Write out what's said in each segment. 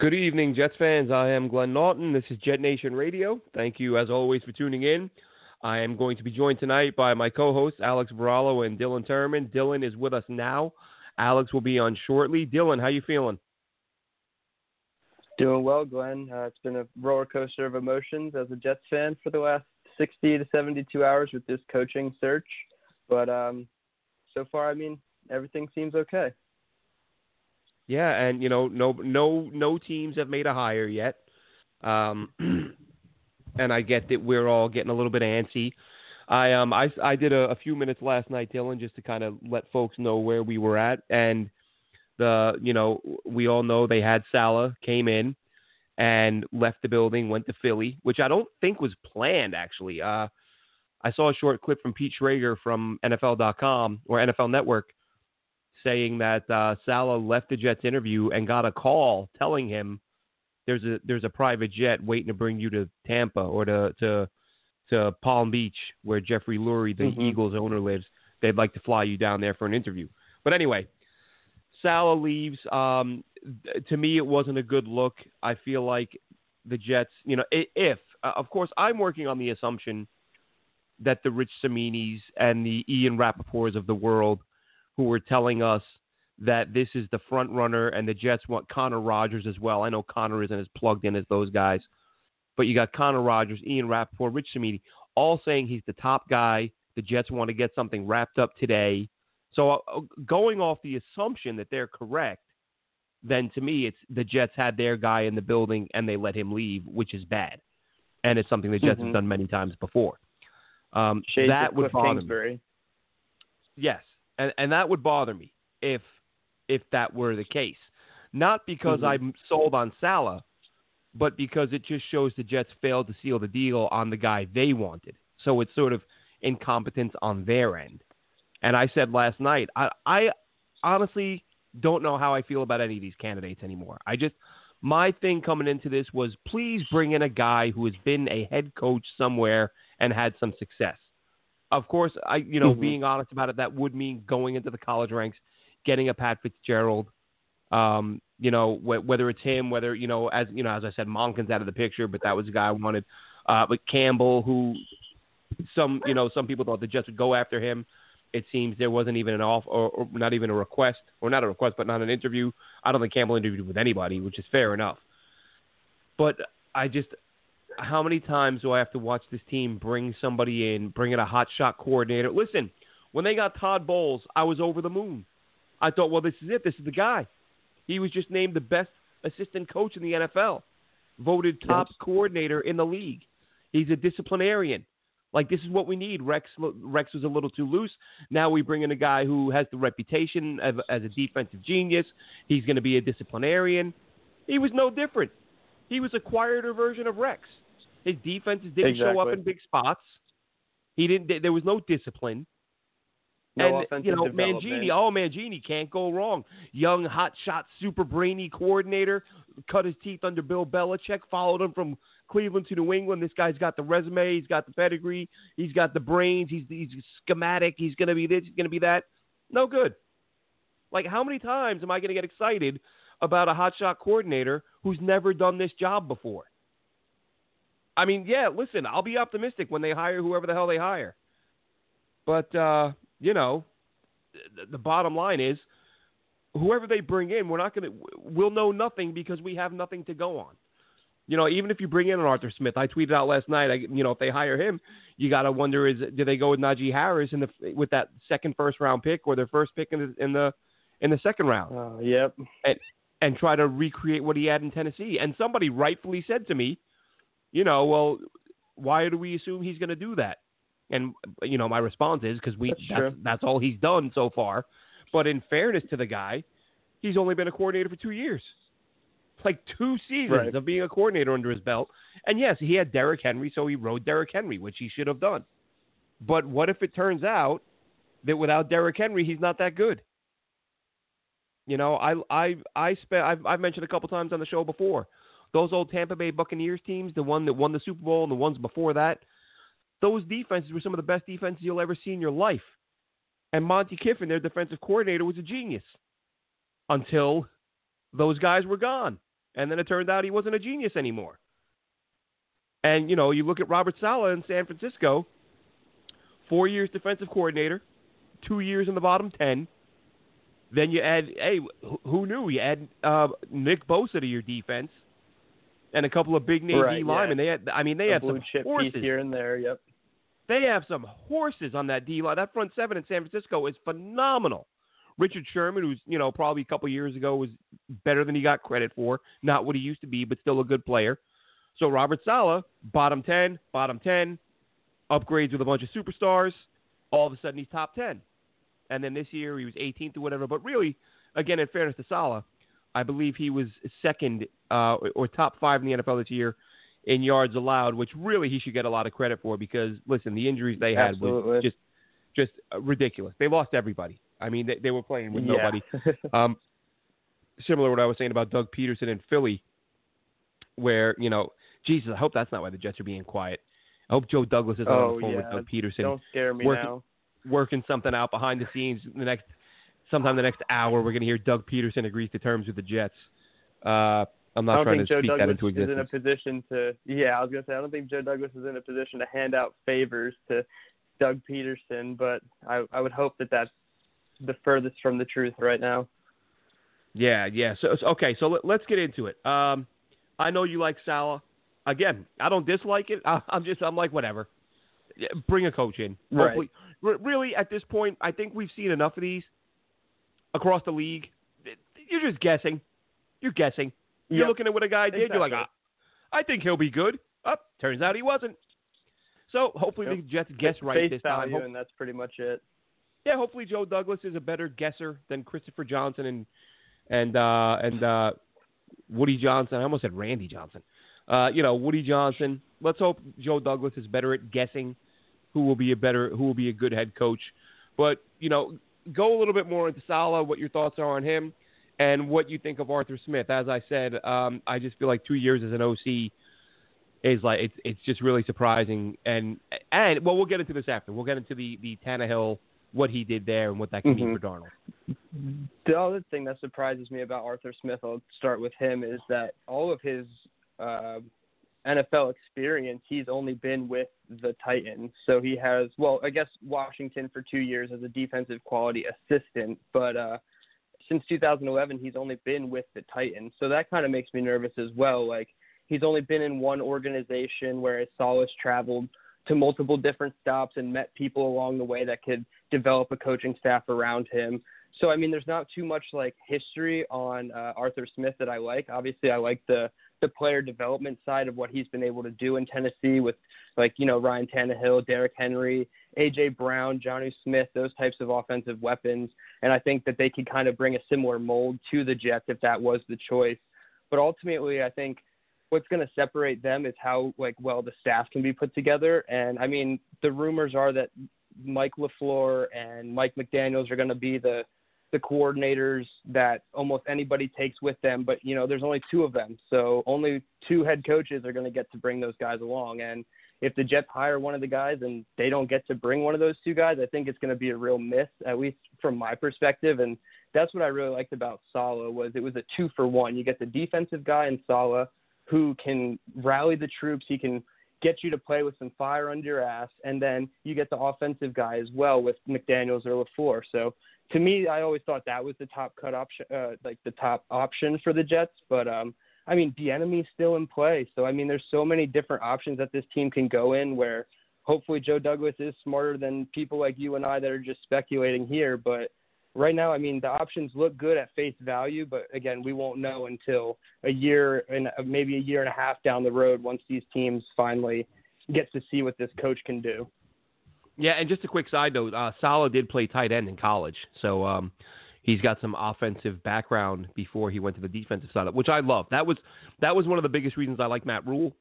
Good evening, Jets fans. I am Glenn Naughton. This is Jet Nation Radio. Thank you, as always, for tuning in. I am going to be joined tonight by my co-hosts Alex Varallo and Dylan Turman. Dylan is with us now. Alex will be on shortly. Dylan, how you feeling? Doing well, Glenn. Uh, it's been a roller coaster of emotions as a Jets fan for the last 60 to 72 hours with this coaching search, but um, so far, I mean, everything seems okay. Yeah, and you know, no no no teams have made a hire yet. Um, and I get that we're all getting a little bit antsy. I um I I did a, a few minutes last night, Dylan, just to kind of let folks know where we were at, and the you know we all know they had Saleh came in and left the building, went to Philly, which I don't think was planned actually. Uh, I saw a short clip from Pete Schrager from NFL.com or NFL Network saying that uh, Saleh left the Jets interview and got a call telling him there's a there's a private jet waiting to bring you to Tampa or to to to Palm Beach where Jeffrey Lurie, the mm-hmm. Eagles owner, lives. They'd like to fly you down there for an interview. But anyway, Saleh leaves. Um, to me, it wasn't a good look. I feel like the Jets, you know, if uh, of course I'm working on the assumption that the Rich Ciminis and the Ian Rapoports of the world who were telling us that this is the front runner and the Jets want Connor Rogers as well. I know Connor isn't as plugged in as those guys, but you got Connor Rogers, Ian Rapoport, Rich Cimini, all saying he's the top guy. The Jets want to get something wrapped up today. So uh, going off the assumption that they're correct, then to me it's the Jets had their guy in the building and they let him leave, which is bad, and it's something the Jets mm-hmm. have done many times before. Um, that would bother Kingsbury. me. Yes, and and that would bother me if if that were the case. Not because mm-hmm. I'm sold on Saleh, but because it just shows the Jets failed to seal the deal on the guy they wanted. So it's sort of incompetence on their end. And I said last night, I, I honestly don't know how I feel about any of these candidates anymore. I just my thing coming into this was please bring in a guy who has been a head coach somewhere and had some success. Of course, I you know mm-hmm. being honest about it, that would mean going into the college ranks, getting a Pat Fitzgerald. Um, you know wh- whether it's him, whether you know as you know as I said, Monken's out of the picture, but that was the guy I wanted. Uh, but Campbell, who some you know some people thought the Jets would go after him. It seems there wasn't even an off or, or not even a request, or not a request, but not an interview. I don't think Campbell interviewed with anybody, which is fair enough. But I just how many times do I have to watch this team bring somebody in, bring in a hot shot coordinator? Listen, when they got Todd Bowles, I was over the moon. I thought, well, this is it. This is the guy. He was just named the best assistant coach in the NFL, voted top yes. coordinator in the league. He's a disciplinarian. Like this is what we need. Rex Rex was a little too loose. Now we bring in a guy who has the reputation of, as a defensive genius. He's going to be a disciplinarian. He was no different. He was a quieter version of Rex. His defenses didn't exactly. show up in big spots. He didn't. There was no discipline. No and you know, Mangini. Oh, Mangini can't go wrong. Young, hot shot, super brainy coordinator. Cut his teeth under Bill Belichick. Followed him from Cleveland to New England. This guy's got the resume. He's got the pedigree. He's got the brains. He's he's schematic. He's gonna be this. He's gonna be that. No good. Like how many times am I gonna get excited about a hotshot coordinator who's never done this job before? I mean, yeah, listen, I'll be optimistic when they hire whoever the hell they hire. But, uh, you know, the, the bottom line is whoever they bring in, we're not going to, we'll know nothing because we have nothing to go on. You know, even if you bring in an Arthur Smith, I tweeted out last night. I, you know, if they hire him, you got to wonder: is do they go with Najee Harris in the with that second first round pick or their first pick in the in the in the second round? Uh, yep. And and try to recreate what he had in Tennessee. And somebody rightfully said to me, you know, well, why do we assume he's going to do that? And you know, my response is because we that's, that's, that's, all he's done so far. But in fairness to the guy, he's only been a coordinator for two years. Like two seasons Right. of being a coordinator under his belt. And yes, he had Derrick Henry, so he rode Derrick Henry, which he should have done. But what if it turns out that without Derrick Henry, he's not that good? You know, I I I spent I've, I've mentioned a couple times on the show before. Those old Tampa Bay Buccaneers teams, the one that won the Super Bowl and the ones before that, those defenses were some of the best defenses you'll ever see in your life. And Monte Kiffin, their defensive coordinator, was a genius until those guys were gone. And then it turned out he wasn't a genius anymore. And, you know, you look at Robert Saleh in San Francisco, four years defensive coordinator, two years in the bottom 10. Then you add, hey, who knew? You add uh, Nick Bosa to your defense and a couple of big name Right, D yeah. linemen. They had, I mean, they a have blue some chip horses. piece here and there. Yep. They have some horses on that D line. That front seven in San Francisco is phenomenal. Richard Sherman, who's you know probably a couple years ago was better than he got credit for, not what he used to be, but still a good player. So Robert Saleh, bottom ten, bottom ten, upgrades with a bunch of superstars. All of a sudden he's top ten, and then this year he was 18th or whatever. But really, again, in fairness to Saleh, I believe he was second uh, or top five in the NFL this year in yards allowed, which really he should get a lot of credit for because listen, the injuries they had Absolutely. was just just uh, ridiculous. They lost everybody. I mean, they, they were playing with yeah. nobody. Um, similar to what I was saying about Doug Pederson in Philly, where you know, Jesus, I hope that's not why the Jets are being quiet. I hope Joe Douglas is on Oh, the phone with. Doug Pederson, Don't scare me working- now. Working something out behind the scenes. The next, sometime the next hour, we're going to hear Doug Pederson agrees to terms with the Jets. Uh, I'm not trying to Joe speak that Douglas into is in a position to. Yeah, I was gonna say I don't think Joe Douglas is in a position to hand out favors to Doug Pederson, but I I would hope that that's the furthest from the truth right now. Yeah, yeah. So, so- okay, so let, let's get into it. Um, I know you like Saleh. Again, I don't dislike it. I, I'm just, I'm like, whatever. Yeah, Bring a coach in. Right. Hopefully, really, at this point, I think we've seen enough of these across the league. You're just guessing. You're guessing. You're Yep. looking at what a guy did. You're like, ah, I think he'll be good. Up, turns out he wasn't. So hopefully Yep. the Jets guess right this time. Hope- and that's pretty much it. yeah, hopefully Joe Douglas is a better guesser than Christopher Johnson and and uh, and uh, Woody Johnson. I almost said Randy Johnson. Uh, you know, Woody Johnson. Let's hope Joe Douglas is better at guessing who will be a better who will be a good head coach. But you know, go a little bit more into Saleh, What your thoughts are on him, and what you think of Arthur Smith. As I said, um, I just feel like two years as an OC is like it's it's just really surprising. And and well, we'll get into this after. We'll get into the the Tannehill what he did there and what that can mean Mhm. for Darnold. The other thing that surprises me about Arthur Smith, I'll start with him, is that all of his uh, NFL experience, he's only been with the Titans. So he has, well, I guess Washington for two years as a defensive quality assistant, but uh, since 2011, he's only been with the Titans. So that kind of makes me nervous as well. Like he's only been in one organization, whereas Saleh's traveled to multiple different stops and met people along the way that could develop a coaching staff around him. So I mean, there's not too much like history on uh, Arthur Smith that I like. Obviously, I like the the player development side of what he's been able to do in Tennessee with like you know Ryan Tannehill, Derrick Henry, AJ Brown, Jonnu Smith, those types of offensive weapons. And I think that they could kind of bring a similar mold to the Jets if that was the choice. But ultimately, I think what's going to separate them is how like well the staff can be put together. And I mean, the rumors are that Mike LaFleur and Mike McDaniels are going to be the the coordinators that almost anybody takes with them, but you know, there's only two of them. So only two head coaches are going to get to bring those guys along. And if the Jets hire one of the guys and they don't get to bring one of those two guys, I think it's going to be a real miss, at least from my perspective. And that's what I really liked about Saleh was it was a two for one. You get the defensive guy in Saleh who can rally the troops. He can get you to play with some fire under your ass, and then you get the offensive guy as well with McDaniel's or LaFleur. So to me, I always thought that was the top cut option, uh, like the top option for the Jets. But um, I mean, the Bieniemy's still in play, so I mean, there's so many different options that this team can go in. Where hopefully Joe Douglas is smarter than people like you and I that are just speculating here. But right now, I mean, the options look good at face value, but again, we won't know until a year and uh, maybe a year and a half down the road once these teams finally get to see what this coach can do. Yeah, and just a quick side note, uh, Saleh did play tight end in college, so um, he's got some offensive background before he went to the defensive side, which I love. That was that was one of the biggest reasons I like Matt Rhule.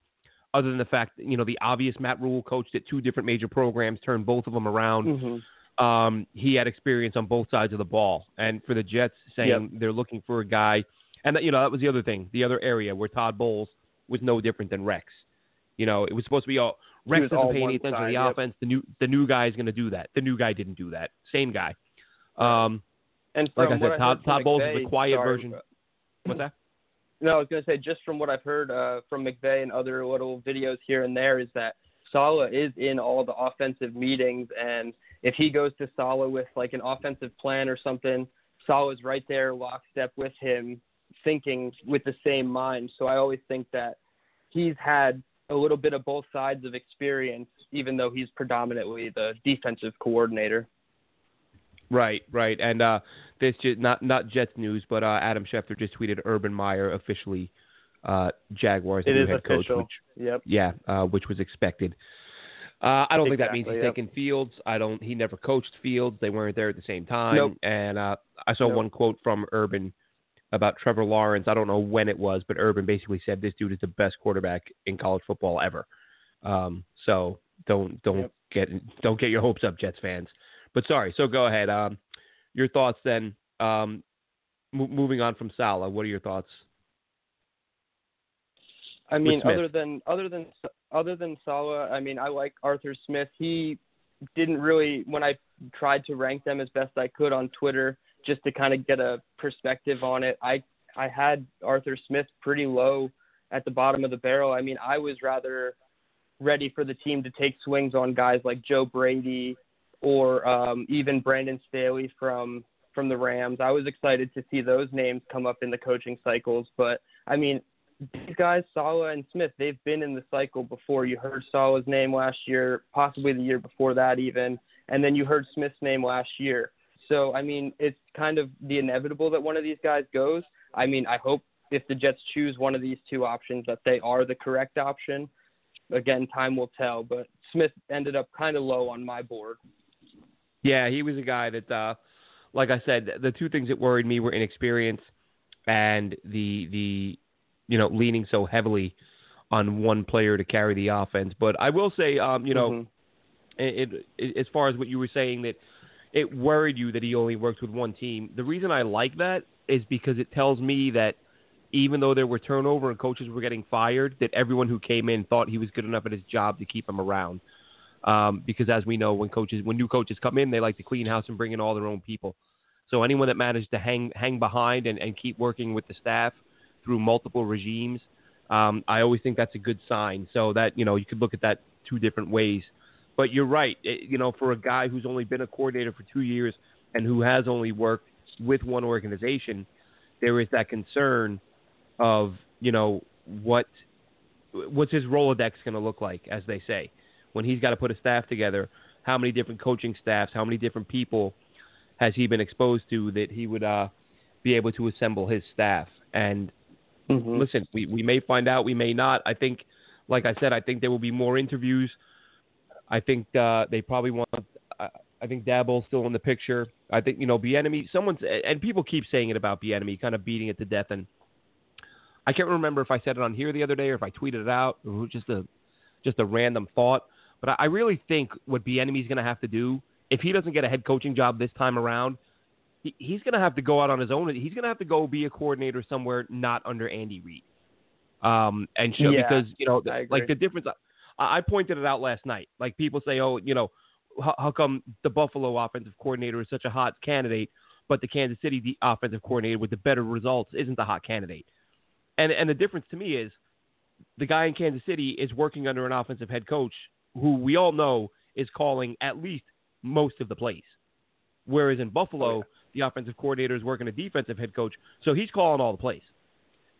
Other than the fact, that, you know, the obvious Matt Rhule coached at two different major programs, turned both of them around. Mm-hmm. Um, he had experience on both sides of the ball, and for the Jets, saying Yep. they're looking for a guy, and you know that was the other thing, the other area where Todd Bowles was no different than Rex. You know, it was supposed to be all Rex doesn't pay any attention to the yep. offense. The new the new guy is going to do that. The new guy didn't do that. Same guy. Um, And Like I said, what Todd- Todd Bowles is the quiet sorry, version. what's that? No, I was going to say just from what I've heard uh, from McVay and other little videos here and there is that Saleh is in all the offensive meetings, and if he goes to Saleh with like an offensive plan or something, Saleh's right there lockstep with him, thinking with the same mind. So I always think that he's had a little bit of both sides of experience, even though he's predominantly the defensive coordinator. Right, right. And uh, this just not not Jets news, but uh, Adam Schefter just tweeted Urban Meyer officially uh, Jaguars It new is head coach, official. which Yep. yeah, uh, which was expected. Uh, I don't think that means he's yep. taking Fields. I don't. He never coached Fields. They weren't there at the same time. Nope. And uh, I saw Nope. one quote from Urban about Trevor Lawrence. I don't know when it was, but Urban basically said this dude is the best quarterback in college football ever. Um, so don't don't Yep. get don't get your hopes up, Jets fans. But sorry. So go ahead. Um, your thoughts then. Um, mo- moving on from Saleh, what are your thoughts? I mean, other than other than other than Saleh, I mean, I like Arthur Smith. He didn't really when I tried to rank them as best I could on Twitter just to kind of get a perspective on it. I I had Arthur Smith pretty low at the bottom of the barrel. I mean, I was rather ready for the team to take swings on guys like Joe Brady or um, even Brandon Staley from from the Rams. I was excited to see those names come up in the coaching cycles, but I mean, these guys, Saleh and Smith, they've been in the cycle before. You heard Saleh's name last year, possibly the year before that even, and then you heard Smith's name last year. So I mean, it's kind of the inevitable that one of these guys goes. I mean, I hope if the Jets choose one of these two options that they are the correct option. Again, time will tell, but Smith ended up kind of low on my board. Yeah, he was a guy that, uh, like I said, the two things that worried me were inexperience and the the you know leaning so heavily on one player to carry the offense. But I will say, um, you know, Mhm. it, it, as far as what you were saying that it worried you that he only worked with one team. The reason I like that is because it tells me that even though there were turnover and coaches were getting fired, that everyone who came in thought he was good enough at his job to keep him around. Um, because as we know, when coaches, when new coaches come in, they like to clean house and bring in all their own people. So anyone that managed to hang hang behind and, and keep working with the staff through multiple regimes, um, I always think that's a good sign. So that you know you could look at that two different ways. But you're right. It, you know, for a guy who's only been a coordinator for two years and who has only worked with one organization, there is that concern of you know what what's his rolodex going to look like, as they say, when he's got to put a staff together. How many different coaching staffs? How many different people has he been exposed to that he would uh, be able to assemble his staff? And Mhm. listen, we, we may find out, we may not. I think, like I said, I think there will be more interviews. I think uh, they probably want. I, I think Daboll's still in the picture. I think you know, Bieniemy. Someone's and people keep saying it about Bieniemy, kind of beating it to death. And I can't remember if I said it on here the other day or if I tweeted it out. It was just a just a random thought. But I, I really think what Bieniemy's going to have to do if he doesn't get a head coaching job this time around, he, he's going to have to go out on his own. He's going to have to go be a coordinator somewhere not under Andy Reid. Um, and show Yeah, because you know, like the difference. I, pointed it out last night. Like people say, oh, you know, how, how come the Buffalo offensive coordinator is such a hot candidate, but the Kansas City the offensive coordinator with the better results isn't the hot candidate? And and the difference to me is the guy in Kansas City is working under an offensive head coach who we all know is calling at least most of the plays. Whereas in Buffalo, Oh, the offensive coordinator is working a defensive head coach, so he's calling all the plays.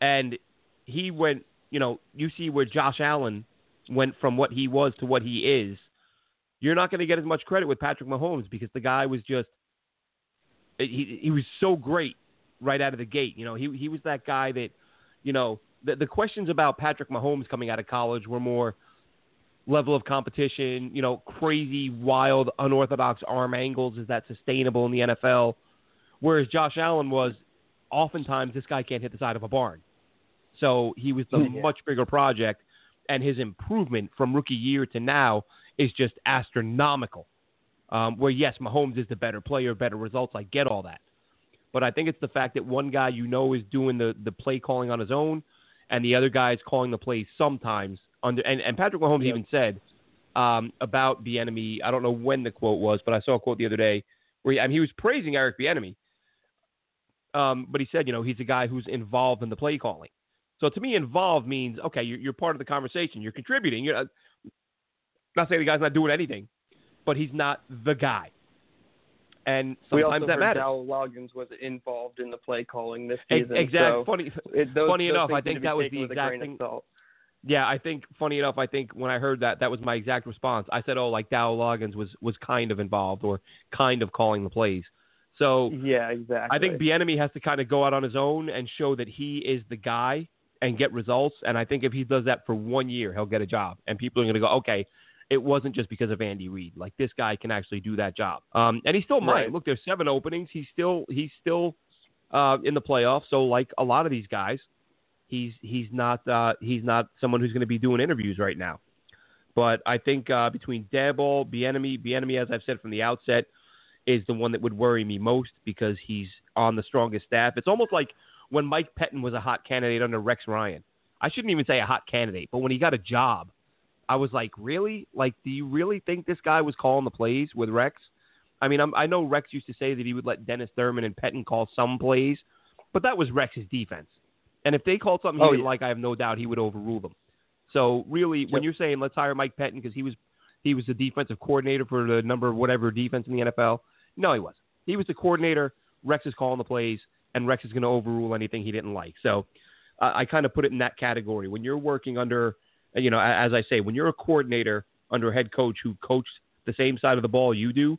And he went, you know, you see where Josh Allen went from what he was to what he is. You're not going to get as much credit with Patrick Mahomes because the guy was just he he was so great right out of the gate. You know, he he was that guy that, you know, the the questions about Patrick Mahomes coming out of college were more level of competition, you know, crazy, wild, unorthodox arm angles. Is that sustainable in the NFL? Whereas Josh Allen was, oftentimes this guy can't hit the side of a barn. So he was the Yeah. much bigger project, and his improvement from rookie year to now is just astronomical. Um, where yes, Mahomes is the better player, better results. I get all that, but I think it's the fact that one guy you know is doing the the play calling on his own, and the other guy is calling the plays sometimes under. And, and Patrick Mahomes Yep. even said um, about Bieniemy. I don't know when the quote was, but I saw a quote the other day where he, I mean, he was praising Eric Bieniemy. Um, but he said, you know, he's a guy who's involved in the play calling. So to me, involved means okay, you're, you're part of the conversation. You're contributing. You're not, not saying the guy's not doing anything, but he's not the guy. And sometimes we also that heard matters. Dowell Loggins was involved in the play calling this season. exact. So funny. it, those, funny those enough, I think that was the exact thing- Yeah, I think funny enough, I think when I heard that, that was my exact response. I said, "Oh, like Dow Loggins was was kind of involved or kind of calling the plays." So Yeah, exactly. I think Bieniemy has to kind of go out on his own and show that he is the guy and get results. And I think if he does that for one year, he'll get a job. And people are going to go, okay, it wasn't just because of Andy Reid. Like this guy can actually do that job. Um, and he still might. Right. Look, there's seven openings. He's still he's still uh, in the playoffs. So like a lot of these guys, he's he's not uh, he's not someone who's going to be doing interviews right now. But I think uh, between Daboll, Bieniemy, Bieniemy, as I've said from the outset, is the one that would worry me most because he's on the strongest staff. It's almost like when Mike Pettine was a hot candidate under Rex Ryan. I shouldn't even say a hot candidate, but when he got a job, I was like, really? Like, do you really think this guy was calling the plays with Rex? I mean, I'm, I know Rex used to say that he would let Dennis Thurman and Pettine call some plays, but that was Rex's defense. And if they called something he Oh, didn't yeah. like, I have no doubt he would overrule them. So really, when you're saying let's hire Mike Pettine because he was he was the defensive coordinator for the number of whatever defense in the NFL, no, he wasn't. He was the coordinator. Rex is calling the plays, and Rex is going to overrule anything he didn't like. So I kind of put it in that category. When you're working under, you know, as I say, when you're a coordinator under a head coach who coached the same side of the ball you do,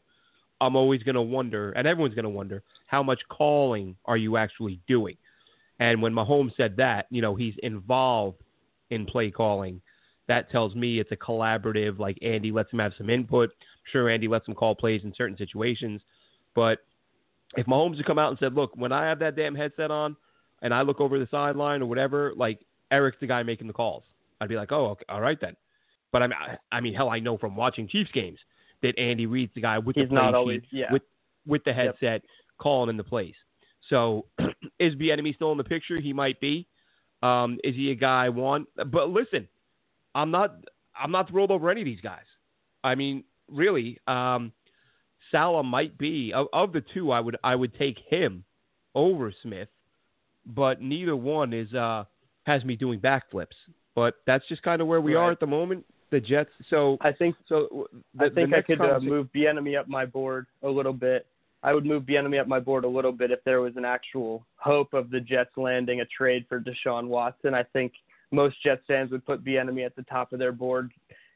I'm always going to wonder, and everyone's going to wonder, how much calling are you actually doing? And when Mahomes said that, you know, he's involved in play calling. That tells me it's a collaborative. Like Andy lets him have some input. Sure, Andy lets him call plays in certain situations, but if Mahomes had come out and said, "Look, when I have that damn headset on, and I look over the sideline or whatever, like Eric's the guy making the calls," I'd be like, "Oh, okay, all right then." But I mean, I, I mean, hell, I know from watching Chiefs games that Andy Reid's the guy with He's the play always- sheet, yeah. with with the Yep. headset calling in the plays. So, is Bieniemy still in the picture? He might be. Um, is he a guy I want? But listen, I'm not. I'm not thrilled over any of these guys. I mean, really, um, Saleh might be of, of the two. I would I would take him over Smith, but neither one is uh, has me doing backflips. But that's just kind of where we are at the moment. The Jets. So I think so. The, I think I could uh, move Bieniemy up my board a little bit. I would move Bieniemy up my board a little bit if there was an actual hope of the Jets landing a trade for Deshaun Watson. I think most Jets fans would put Bieniemy at the top of their board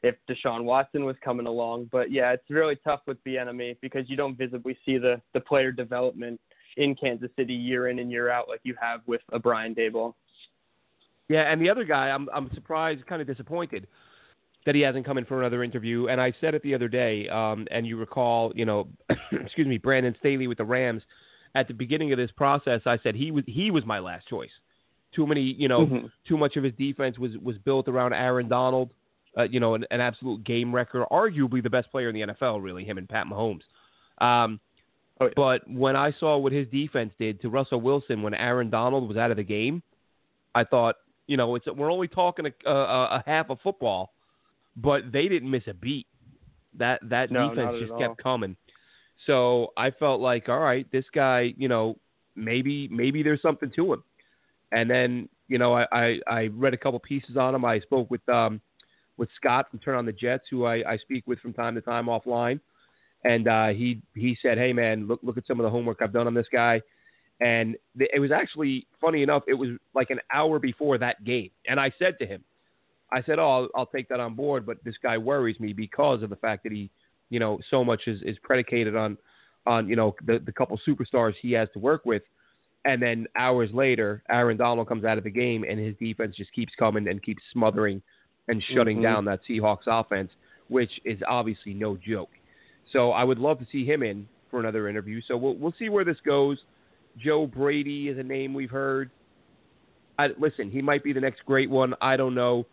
if Deshaun Watson was coming along. But yeah, it's really tough with Bieniemy because you don't visibly see the the player development in Kansas City year in and year out like you have with a Brian Daboll. Yeah, and the other guy, I'm I'm surprised, kind of disappointed that he hasn't come in for another interview. And I said it the other day, um, and you recall, you know, excuse me, Brandon Staley with the Rams. At the beginning of this process, I said he was he was my last choice. Too many, you know, Mhm. too much of his defense was was built around Aaron Donald. Uh, you know, an, an absolute game record, arguably the best player in the NFL, really, him and Pat Mahomes. Um, Oh, yeah. But when I saw what his defense did to Russell Wilson when Aaron Donald was out of the game, I thought, you know, it's we're only talking a, a, a half of football, but they didn't miss a beat. That that No, defense just all. kept coming. So I felt like, all right, this guy, you know, maybe maybe there's something to him. And then, you know, I, I, I read a couple pieces on him. I spoke with um with Scott from Turn on the Jets, who I, I speak with from time to time offline. And uh, he he said, "Hey man, look look at some of the homework I've done on this guy." And th- it was actually funny enough. It was like an hour before that game, and I said to him, "I said, oh, I'll, I'll take that on board, but this guy worries me because of the fact that he, you know, so much is, is predicated on, on you know, the the couple superstars he has to work with." And then hours later, Aaron Donald comes out of the game, and his defense just keeps coming and keeps smothering and shutting Mhm. down that Seahawks offense, which is obviously no joke. So I would love to see him in for another interview. So we'll we'll see where this goes. Joe Brady is a name we've heard. I, listen, he might be the next great one. I don't know.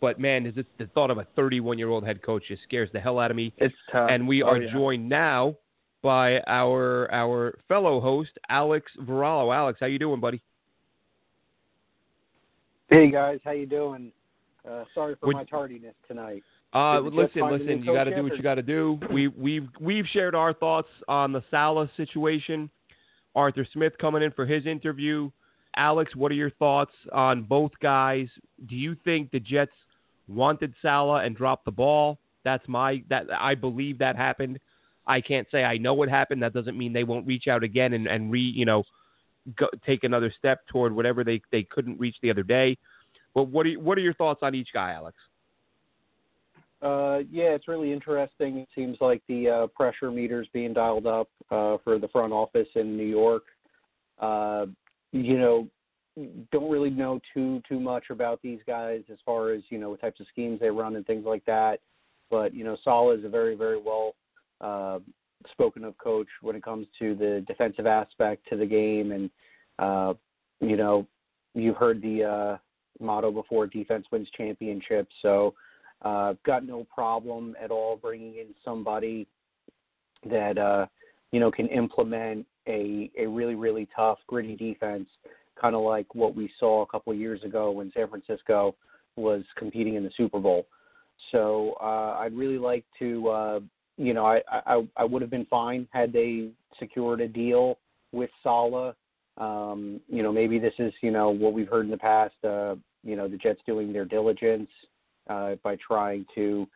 But man, is it the thought of a 31 year old head coach just scares the hell out of me. It's tough. And we Oh, are yeah. joined now by our our fellow host Alex Varallo. Alex, how you doing, buddy? Hey guys, how you doing? Uh, sorry for Would- my tardiness tonight. Uh, Did the Jets listen, listen. You got to do what or- you got to do. We we've we've shared our thoughts on the Saleh situation. Arthur Smith coming in for his interview. Alex, what are your thoughts on both guys? Do you think the Jets wanted Saleh and dropped the ball? That's my that I believe that happened. I can't say I know what happened. That doesn't mean they won't reach out again and and re you know go, take another step toward whatever they they couldn't reach the other day. But what are you, what are your thoughts on each guy, Alex? Uh, yeah, it's really interesting. It seems like the uh, pressure meters being dialed up uh, for the front office in New York. Uh, you know, don't really know too too much about these guys as far as you know what types of schemes they run and things like that. But you know, Saleh is a very very well uh, spoken of coach when it comes to the defensive aspect to the game, and uh, you know, you've heard the uh, motto before: defense wins championships. So. Uh, got no problem at all bringing in somebody that uh, you know can implement a a really really tough gritty defense, kind of like what we saw a couple of years ago when San Francisco was competing in the Super Bowl. So uh, I'd really like to, uh, you know, I, I I would have been fine had they secured a deal with Saleh. Um, you know, maybe this is you know what we've heard in the past. Uh, you know, the Jets doing their diligence uh, by trying to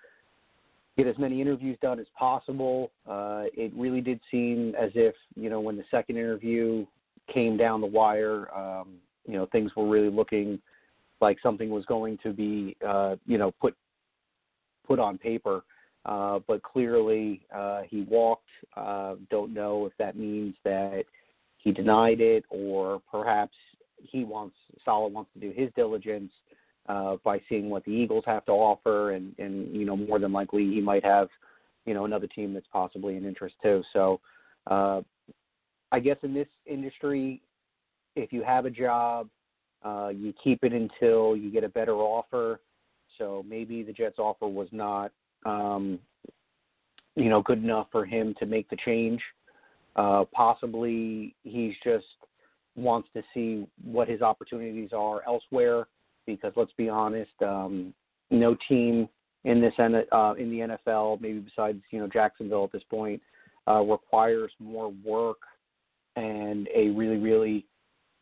get as many interviews done as possible. Uh, it really did seem as if, you know, when the second interview came down the wire, um, you know, things were really looking like something was going to be, uh, you know, put put on paper. Uh, but clearly, uh, he walked. Uh, don't know if that means that he denied it, or perhaps he wants Saleh wants to do his diligence uh, by seeing what the Eagles have to offer, and and you know more than likely he might have you know another team that's possibly an interest too. So uh, I guess in this industry, if you have a job, uh, you keep it until you get a better offer. So maybe the Jets' offer was not um, you know good enough for him to make the change. Uh, possibly he's just wants to see what his opportunities are elsewhere because let's be honest, um, no team in this uh, in the NFL, maybe besides you know Jacksonville at this point, uh, requires more work and a really really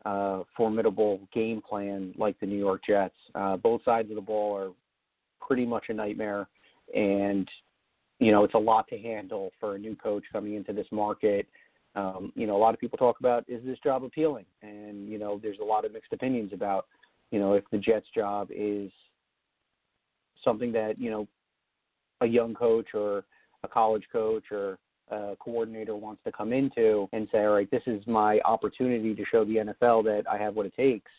uh, formidable game plan like the New York Jets. Uh, both sides of the ball are pretty much a nightmare, and you know it's a lot to handle for a new coach coming into this market. Um, you know, a lot of people talk about is this job appealing, and you know, there's a lot of mixed opinions about you know, if the Jets' job is something that, you know, a young coach or a college coach or a coordinator wants to come into and say, all right, this is my opportunity to show the NFL that I have what it takes.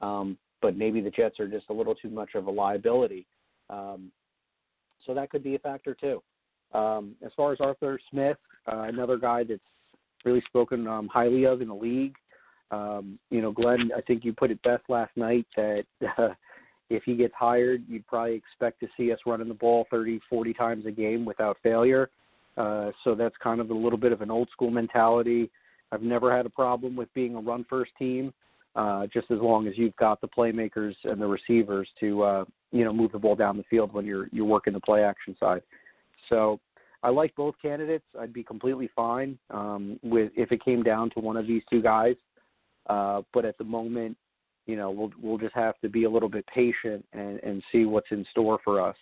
Um, but maybe the Jets are just a little too much of a liability. Um, so that could be a factor too. Um, as far as Arthur Smith, uh, another guy that's really spoken um, highly of in the league. Um, you know, Glenn, I think you put it best last night that uh, if he gets hired, you'd probably expect to see us running the ball 30, 40 times a game without failure. Uh, so that's kind of a little bit of an old school mentality. I've never had a problem with being a run first team, uh, just as long as you've got the playmakers and the receivers to, uh, you know, move the ball down the field when you're you're working the play action side. So I like both candidates. I'd be completely fine um, with if it came down to one of these two guys. Uh, but at the moment, you know, we'll we'll just have to be a little bit patient and, and see what's in store for us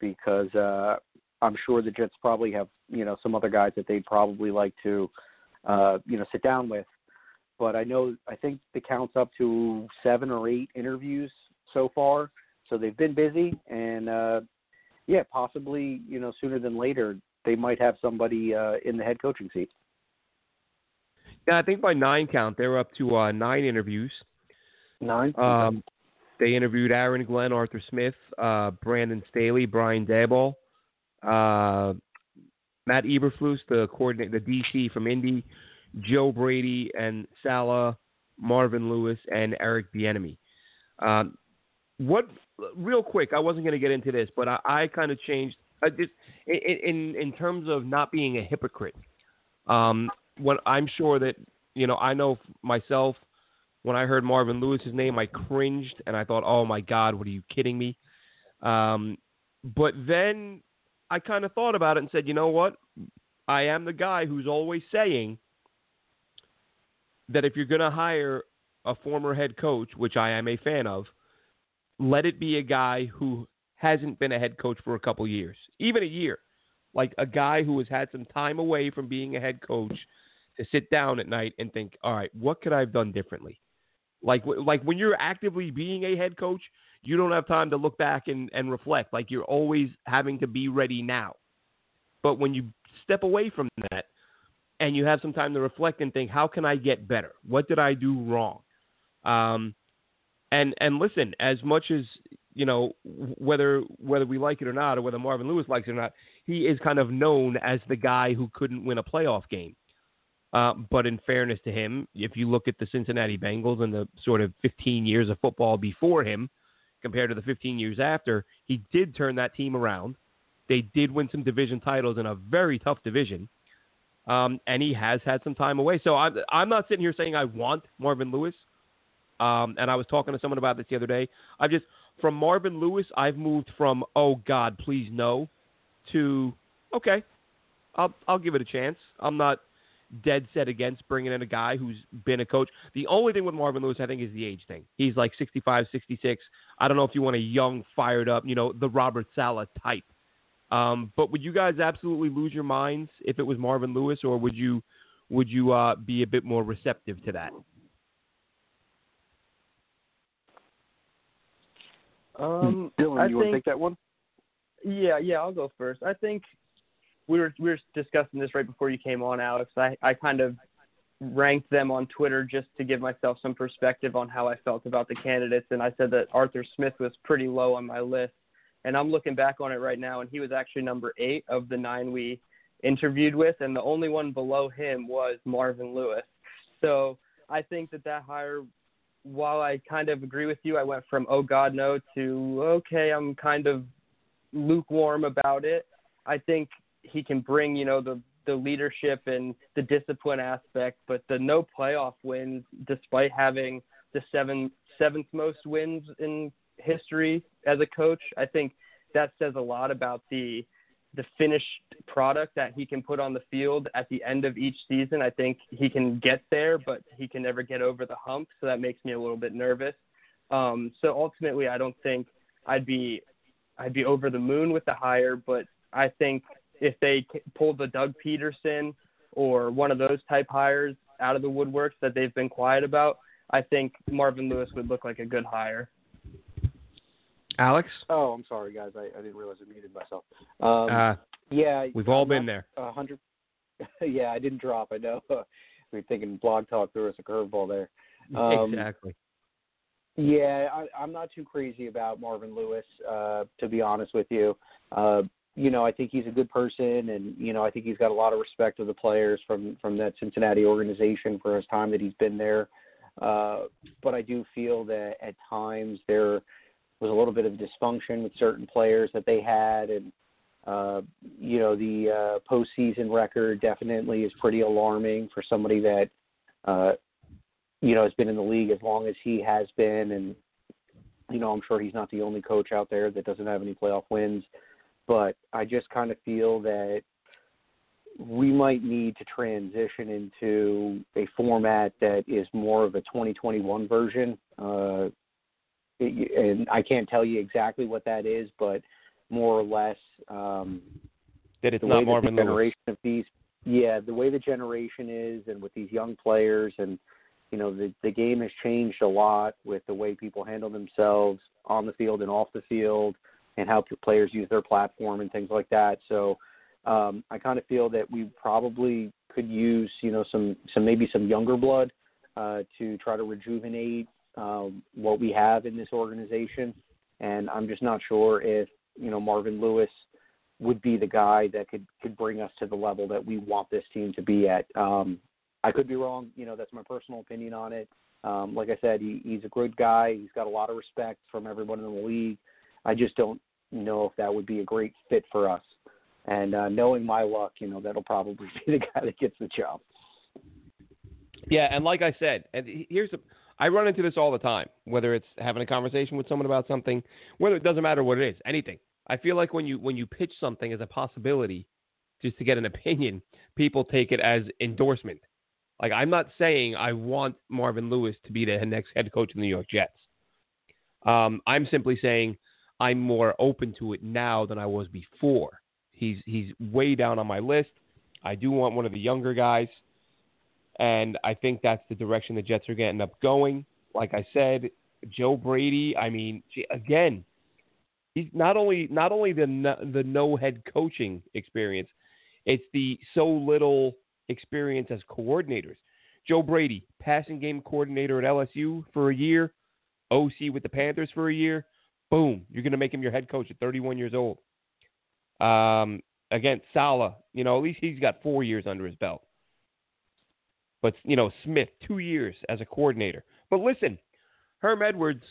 because uh, I'm sure the Jets probably have you know some other guys that they'd probably like to uh, you know sit down with. But I know I think the count's up to seven or eight interviews so far, so they've been busy and uh, yeah, possibly you know sooner than later they might have somebody uh, in the head coaching seat. Yeah, I think by nine count, they're up to uh, nine interviews. Nine. Um, they interviewed Aaron Glenn, Arthur Smith, uh, Brandon Staley, Brian Daboll, uh, Matt Eberflus, the coordinator, the DC from Indy, Joe Brady and Saleh, Marvin Lewis, and Eric Bieniemy. Um, what? Real quick, I wasn't going to get into this, but I, I kind of changed. I just in, in in terms of not being a hypocrite. Um, when I'm sure that you know, I know myself. When I heard Marvin Lewis's name, I cringed and I thought, "Oh my God, what are you kidding me?" Um, but then I kind of thought about it and said, "You know what? I am the guy who's always saying that if you're going to hire a former head coach, which I am a fan of, let it be a guy who hasn't been a head coach for a couple years, even a year. Like a guy who has had some time away from being a head coach to sit down at night and think, all right, what could I have done differently? Like, like when you're actively being a head coach, you don't have time to look back and, and reflect. Like you're always having to be ready now. But when you step away from that and you have some time to reflect and think, how can I get better? What did I do wrong? Um, and and listen, as much as you know, whether whether we like it or not, or whether Marvin Lewis likes it or not, he is kind of known as the guy who couldn't win a playoff game. Uh, but in fairness to him, if you look at the Cincinnati Bengals and the sort of 15 years of football before him, compared to the 15 years after, he did turn that team around. They did win some division titles in a very tough division, um, and he has had some time away. So I'm I'm not sitting here saying I want Marvin Lewis. Um, and I was talking to someone about this the other day. I've just from Marvin Lewis, I've moved from oh God, please no, to okay, I'll I'll give it a chance. I'm not dead set against bringing in a guy who's been a coach. The only thing with Marvin Lewis, I think, is the age thing. He's like 65, 66. I don't know if you want a young, fired up, you know, the Robert Saleh type. Um, but would you guys absolutely lose your minds if it was Marvin Lewis, or would you would you uh, be a bit more receptive to that? Um, Dylan, I you want to think- take that one? Yeah, yeah, I'll go first. I think we were we were discussing this right before you came on, Alex. I I kind of ranked them on Twitter just to give myself some perspective on how I felt about the candidates, and I said that Arthur Smith was pretty low on my list. And I'm looking back on it right now, and he was actually number eight of the nine we interviewed with, and the only one below him was Marvin Lewis. So I think that that hire, while I kind of agree with you, I went from oh God no to okay, I'm kind of lukewarm about it. I think he can bring, you know, the the leadership and the discipline aspect, but the no playoff wins, despite having the seven seventh most wins in history as a coach, I think that says a lot about the the finished product that he can put on the field at the end of each season. I think he can get there, but he can never get over the hump, so that makes me a little bit nervous. Um, so ultimately, I don't think I'd be I'd be over the moon with the hire, but I think if they pulled the Doug Pederson or one of those type hires out of the woodworks that they've been quiet about, I think Marvin Lewis would look like a good hire. Alex, Oh, I'm sorry, guys. I, I didn't realize I muted myself. Um, uh, yeah, we've all I'm been there. Hundred. yeah, I didn't drop. I know. we are thinking blog talk threw us a curveball there. Um, exactly. Yeah, I, I'm not too crazy about Marvin Lewis, uh, to be honest with you. Uh, you know, I think he's a good person, and you know, I think he's got a lot of respect of the players from from that Cincinnati organization for his time that he's been there. Uh, but I do feel that at times there was a little bit of dysfunction with certain players that they had, and uh, you know, the uh, postseason record definitely is pretty alarming for somebody that uh, you know has been in the league as long as he has been, and you know, I'm sure he's not the only coach out there that doesn't have any playoff wins but I just kind of feel that we might need to transition into a format that is more of a 2021 version. Uh, it, and I can't tell you exactly what that is, but more or less um, That it's the not Marvin the Lewis. generation of these, yeah, the way the generation is, and with these young players, and you know, the the game has changed a lot with the way people handle themselves on the field and off the field and how players use their platform and things like that. So um, I kind of feel that we probably could use, you know, some some maybe some younger blood uh, to try to rejuvenate um, what we have in this organization. And I'm just not sure if you know Marvin Lewis would be the guy that could could bring us to the level that we want this team to be at. Um, I could be wrong. You know, that's my personal opinion on it. Um, like I said, he, he's a good guy. He's got a lot of respect from everyone in the league. I just don't know if that would be a great fit for us. And uh, knowing my luck, you know, that'll probably be the guy that gets the job. Yeah, and like I said, and here's the I run into this all the time, whether it's having a conversation with someone about something, whether it doesn't matter what it is, anything. I feel like when you when you pitch something as a possibility, just to get an opinion, people take it as endorsement. Like I'm not saying I want Marvin Lewis to be the next head coach of the New York Jets. Um, I'm simply saying I'm more open to it now than I was before. He's he's way down on my list. I do want one of the younger guys, and I think that's the direction the Jets are getting up going. Like I said, Joe Brady. I mean, again, he's not only not only the the no head coaching experience, it's the so little experience as coordinators. Joe Brady, passing game coordinator at LSU for a year, OC with the Panthers for a year. Boom, you're going to make him your head coach at 31 years old. Um, again, Saleh, you know, at least he's got four years under his belt. But, you know, Smith, two years as a coordinator. But listen, Herm Edwards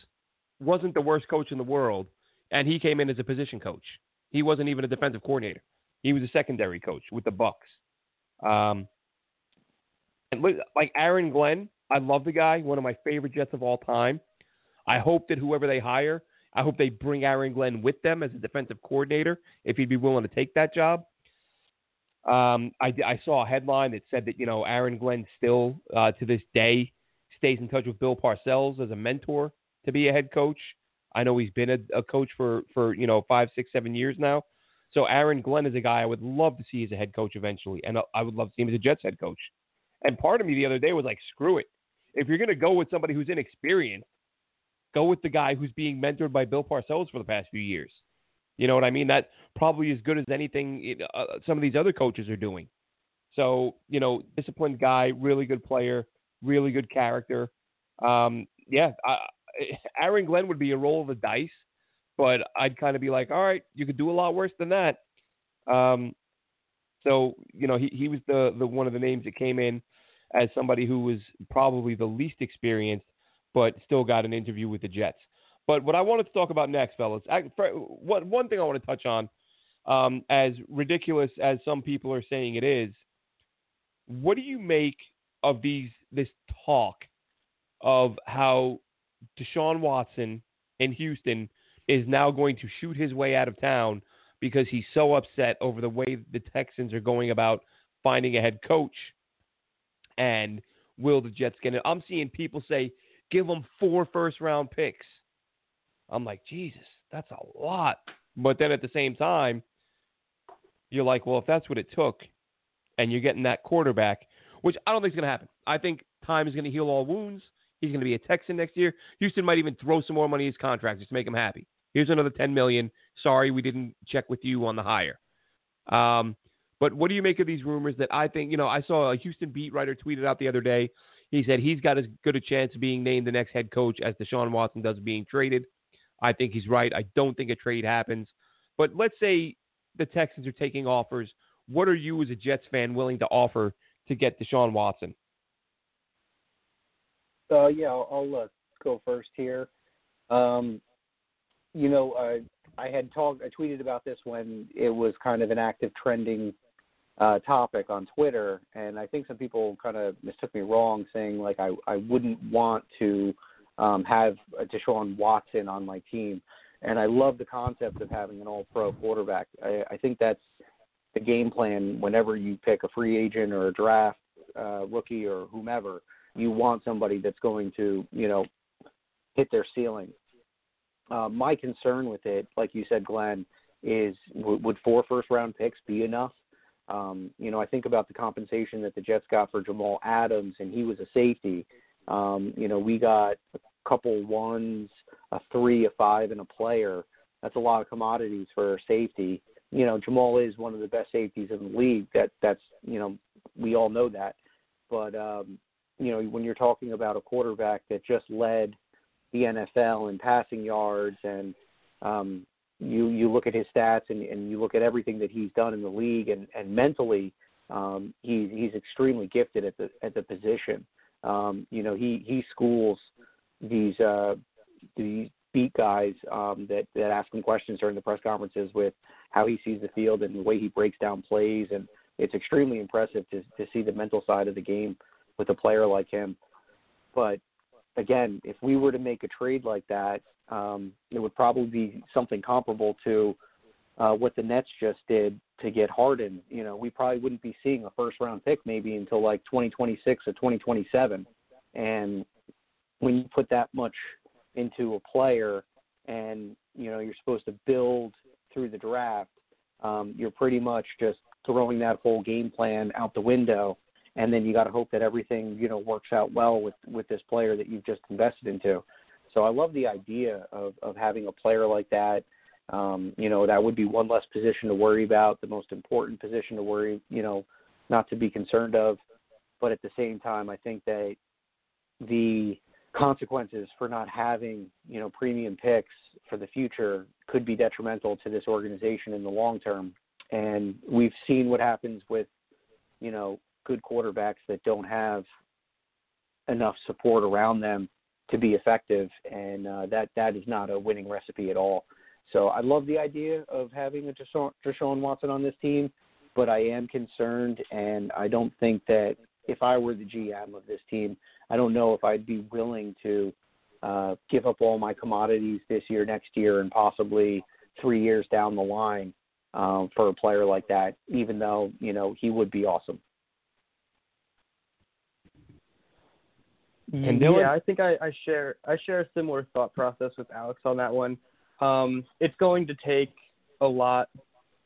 wasn't the worst coach in the world, and he came in as a position coach. He wasn't even a defensive coordinator. He was a secondary coach with the Bucks. Um, and like Aaron Glenn, I love the guy, one of my favorite Jets of all time. I hope that whoever they hire, I hope they bring Aaron Glenn with them as a defensive coordinator if he'd be willing to take that job. Um, I, I, saw a headline that said that you know Aaron Glenn still uh, to this day stays in touch with Bill Parcells as a mentor to be a head coach. I know he's been a, a coach for for you know five, six, seven years now. So Aaron Glenn is a guy I would love to see as a head coach eventually, and I would love to see him as a Jets head coach. And part of me the other day was like, screw it. If you're going to go with somebody who's inexperienced, go with the guy who's being mentored by Bill Parcells for the past few years. You know what I mean? That probably as good as anything uh, some of these other coaches are doing. So, you know, disciplined guy, really good player, really good character. Um, yeah, I, Aaron Glenn would be a roll of the dice but I'd kind of be like, all right, you could do a lot worse than that. Um, so you know, he he was the the one of the names that came in as somebody who was probably the least experienced, but still got an interview with the Jets. But what I wanted to talk about next, fellas, I, what, one thing I want to touch on, um, as ridiculous as some people are saying it is, what do you make of these this talk of how Deshaun Watson in Houston is now going to shoot his way out of town because he's so upset over the way the Texans are going about finding a head coach. And will the Jets get it? I'm seeing people say, give them four first round picks. I'm like, Jesus, that's a lot. But then at the same time, you're like, well, if that's what it took, and you're getting that quarterback, which I don't think is going to happen. I think time is going to heal all wounds. He's going to be a Texan next year. Houston might even throw some more money in his contract just to make him happy. Here's another 10 million. Sorry, we didn't check with you on the hire. Um, but what do you make of these rumors that I think, you know, I saw a Houston beat writer tweeted out the other day. He said he's got as good a chance of being named the next head coach as Deshaun Watson does being traded. I think he's right. I don't think a trade happens. But let's say the Texans are taking offers. What are you as a Jets fan willing to offer to get Deshaun Watson? Uh, yeah, I'll, I'll uh, go first here. Um, you know, I had talked, I tweeted about this when it was kind of an active trending uh, topic on Twitter, and I think some people kind of mistook me wrong, saying like I I wouldn't want to um, have Deshaun Watson on my team, and I love the concept of having an All-Pro quarterback. I, I think that's the game plan whenever you pick a free agent or a draft uh, rookie or whomever. You want somebody that's going to you know hit their ceiling uh, my concern with it, like you said, Glenn, is w- would four first round picks be enough? Um, you know, I think about the compensation that the Jets got for Jamal Adams, and he was a safety. Um, you know, we got couple ones, a three, a five, and a player. That's a lot of commodities for safety. You know, Jamal is one of the best safeties in the league. That that's you know, we all know that. But um, you know, when you're talking about a quarterback that just led the NFL in passing yards and um, you you look at his stats and, and you look at everything that he's done in the league and, and mentally Um, he, he's extremely gifted at the at the position. Um, you know, he he schools these uh, these beat guys um, that that ask him questions during the press conferences with how he sees the field and the way he breaks down plays, and it's extremely impressive to to see the mental side of the game with a player like him. But again, if we were to make a trade like that, um, it would probably be something comparable to uh, what the Nets just did to get Harden. You know, we probably wouldn't be seeing a first round pick maybe until like 2026 or 2027. And when you put that much into a player and, you know, you're supposed to build through the draft, um, you're pretty much just throwing that whole game plan out the window. And then you got to hope that everything, you know, works out well with, with this player that you've just invested into. So I love the idea of, of having a player like that um, you know, that would be one less position to worry about, the most important position to worry, you know, not to be concerned of. But at the same time, I think that the consequences for not having, you know, premium picks for the future could be detrimental to this organization in the long term. And we've seen what happens with, you know, good quarterbacks that don't have enough support around them to be effective, and uh, that that is not a winning recipe at all. So I love the idea of having a Deshaun, Deshaun Watson on this team, but I am concerned, and I don't think that if I were the GM of this team, I don't know if I'd be willing to uh, give up all my commodities this year, next year, and possibly three years down the line um, for a player like that. Even though you know he would be awesome. And yeah, I think I, I share I share a similar thought process with Alex on that one. Um, it's going to take a lot.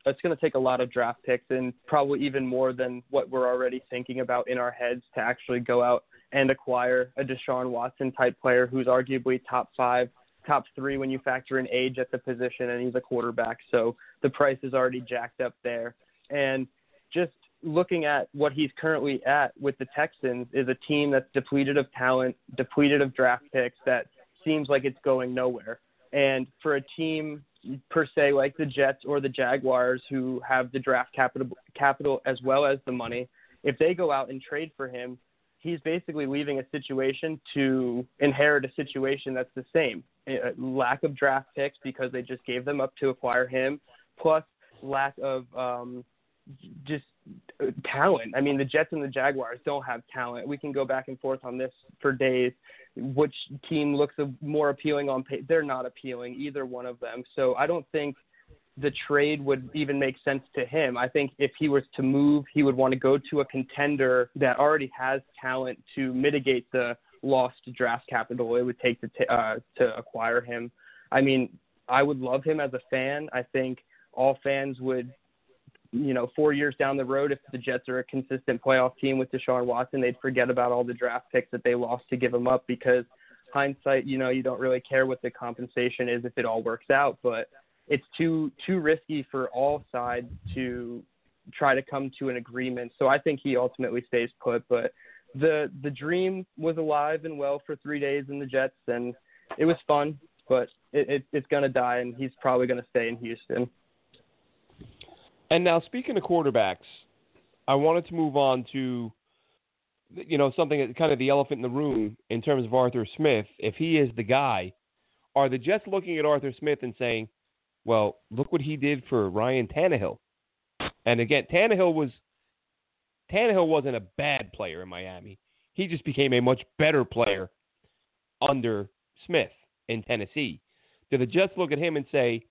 It's going to take a lot of draft picks and probably even more than what we're already thinking about in our heads to actually go out and acquire a Deshaun Watson type player who's arguably top five, top three when you factor in age at the position, and he's a quarterback. So the price is already jacked up there. And just looking at what he's currently at with the Texans is a team that's depleted of talent, depleted of draft picks that seems like it's going nowhere. And for a team per se like the Jets or the Jaguars who have the draft capital capital as well as the money, if they go out and trade for him, he's basically leaving a situation to inherit a situation that's the same. A lack of draft picks because they just gave them up to acquire him, plus lack of um, just talent. I mean, the Jets and the Jaguars don't have talent. We can go back and forth on this for days which team looks more appealing on paper. They're not appealing, either one of them. So I don't think the trade would even make sense to him. I think if he was to move, he would want to go to a contender that already has talent to mitigate the lost draft capital it would take to t- uh, to acquire him. I mean, I would love him as a fan. I think all fans would you know, four years down the road, if the Jets are a consistent playoff team with Deshaun Watson, they'd forget about all the draft picks that they lost to give him up because hindsight, you know, you don't really care what the compensation is if it all works out, but it's too too risky for all sides to try to come to an agreement. So I think he ultimately stays put, but the the dream was alive and well for 3 days in the Jets and it was fun, but it, it it's going to die and he's probably going to stay in Houston. And now, speaking of quarterbacks, I wanted to move on to, you know, something that's kind of the elephant in the room in terms of Arthur Smith. If he is the guy, are the Jets looking at Arthur Smith and saying, "Well, look what he did for Ryan Tannehill"? And again, Tannehill was Tannehill wasn't a bad player in Miami. He just became a much better player under Smith in Tennessee. Do the Jets look at him and say,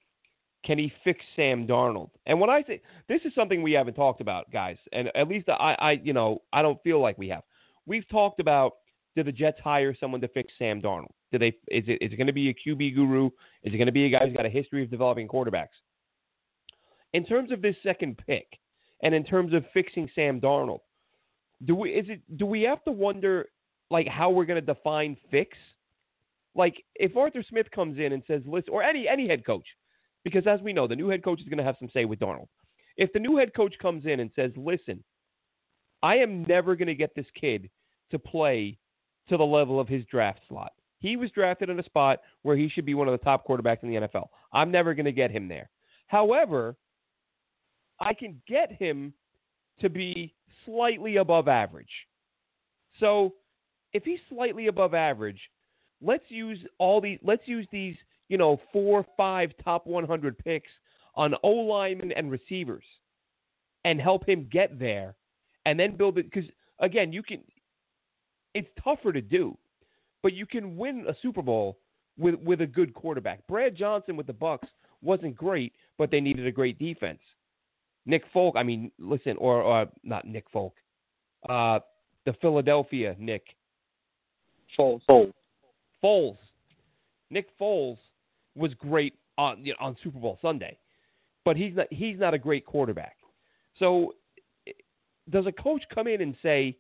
can he fix Sam Darnold? And when I say this is something we haven't talked about, guys, and at least I, I, you know, I don't feel like we have. We've talked about did the Jets hire someone to fix Sam Darnold? Do they? Is it is it going to be a QB guru? Is it going to be a guy who's got a history of developing quarterbacks? In terms of this second pick, and in terms of fixing Sam Darnold, do we is it do we have to wonder like how we're going to define fix? Like if Arthur Smith comes in and says, "Listen," or any any head coach because as we know, the new head coach is going to have some say with Darnold. If the new head coach comes in and says, listen, I am never going to get this kid to play to the level of his draft slot. He was drafted in a spot where he should be one of the top quarterbacks in the NFL. I'm never going to get him there. However, I can get him to be slightly above average. So if he's slightly above average, let's use all these let's use these, you know, four, five top 100 picks on O linemen and receivers and help him get there and then build it because again, you can it's tougher to do, but you can win a Super Bowl with with a good quarterback. Brad Johnson with the Bucks wasn't great, but they needed a great defense. Nick Folk, I mean, listen, or, or not Nick Folk, uh, the Philadelphia Nick Foles. Foles. Foles. Nick Foles was great on you know, on Super Bowl Sunday, but he's not he's not a great quarterback. So, does a coach come in and say,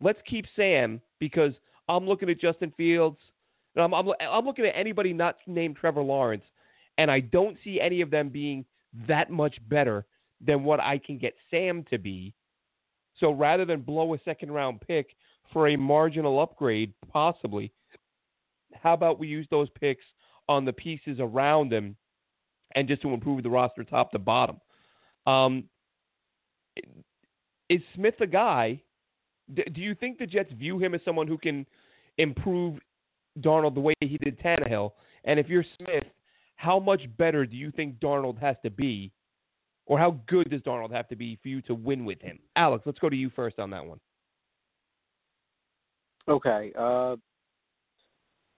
"Let's keep Sam because I'm looking at Justin Fields, and I'm I'm, I'm looking at anybody not named Trevor Lawrence, and I don't see any of them being that much better than what I can get Sam to be. So rather than blow a second round pick for a marginal upgrade, possibly, how about we use those picks on the pieces around him and just to improve the roster top to bottom? Um, is Smith a guy? Do you think the Jets view him as someone who can improve Darnold the way he did Tannehill? And if you're Smith, how much better do you think Darnold has to be or how good does Darnold have to be for you to win with him? Alex, let's go to you first on that one. Okay. Uh,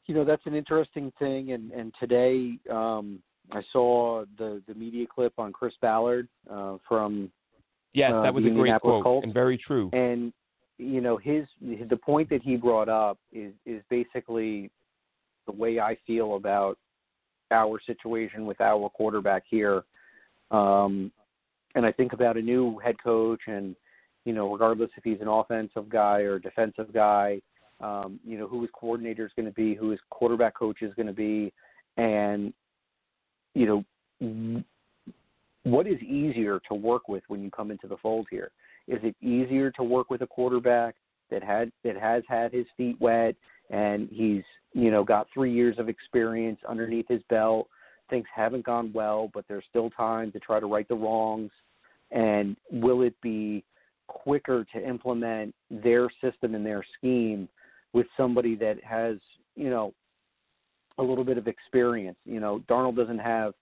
you know, that's an interesting thing. And, and today um, I saw the, the media clip on Chris Ballard uh, from. Yes, uh, that was a great quote Colts. and very true. And you know his the point that he brought up is is basically the way I feel about our situation with our quarterback here. Um, and I think about a new head coach, and you know, regardless if he's an offensive guy or a defensive guy, um, you know, who his coordinator is going to be, who his quarterback coach is going to be, and you know, what is easier to work with when you come into the fold here? Is it easier to work with a quarterback that had that has had his feet wet and he's you know got three years of experience underneath his belt? Things haven't gone well, but there's still time to try to right the wrongs. And will it be quicker to implement their system and their scheme with somebody that has you know a little bit of experience? You know, Darnold doesn't have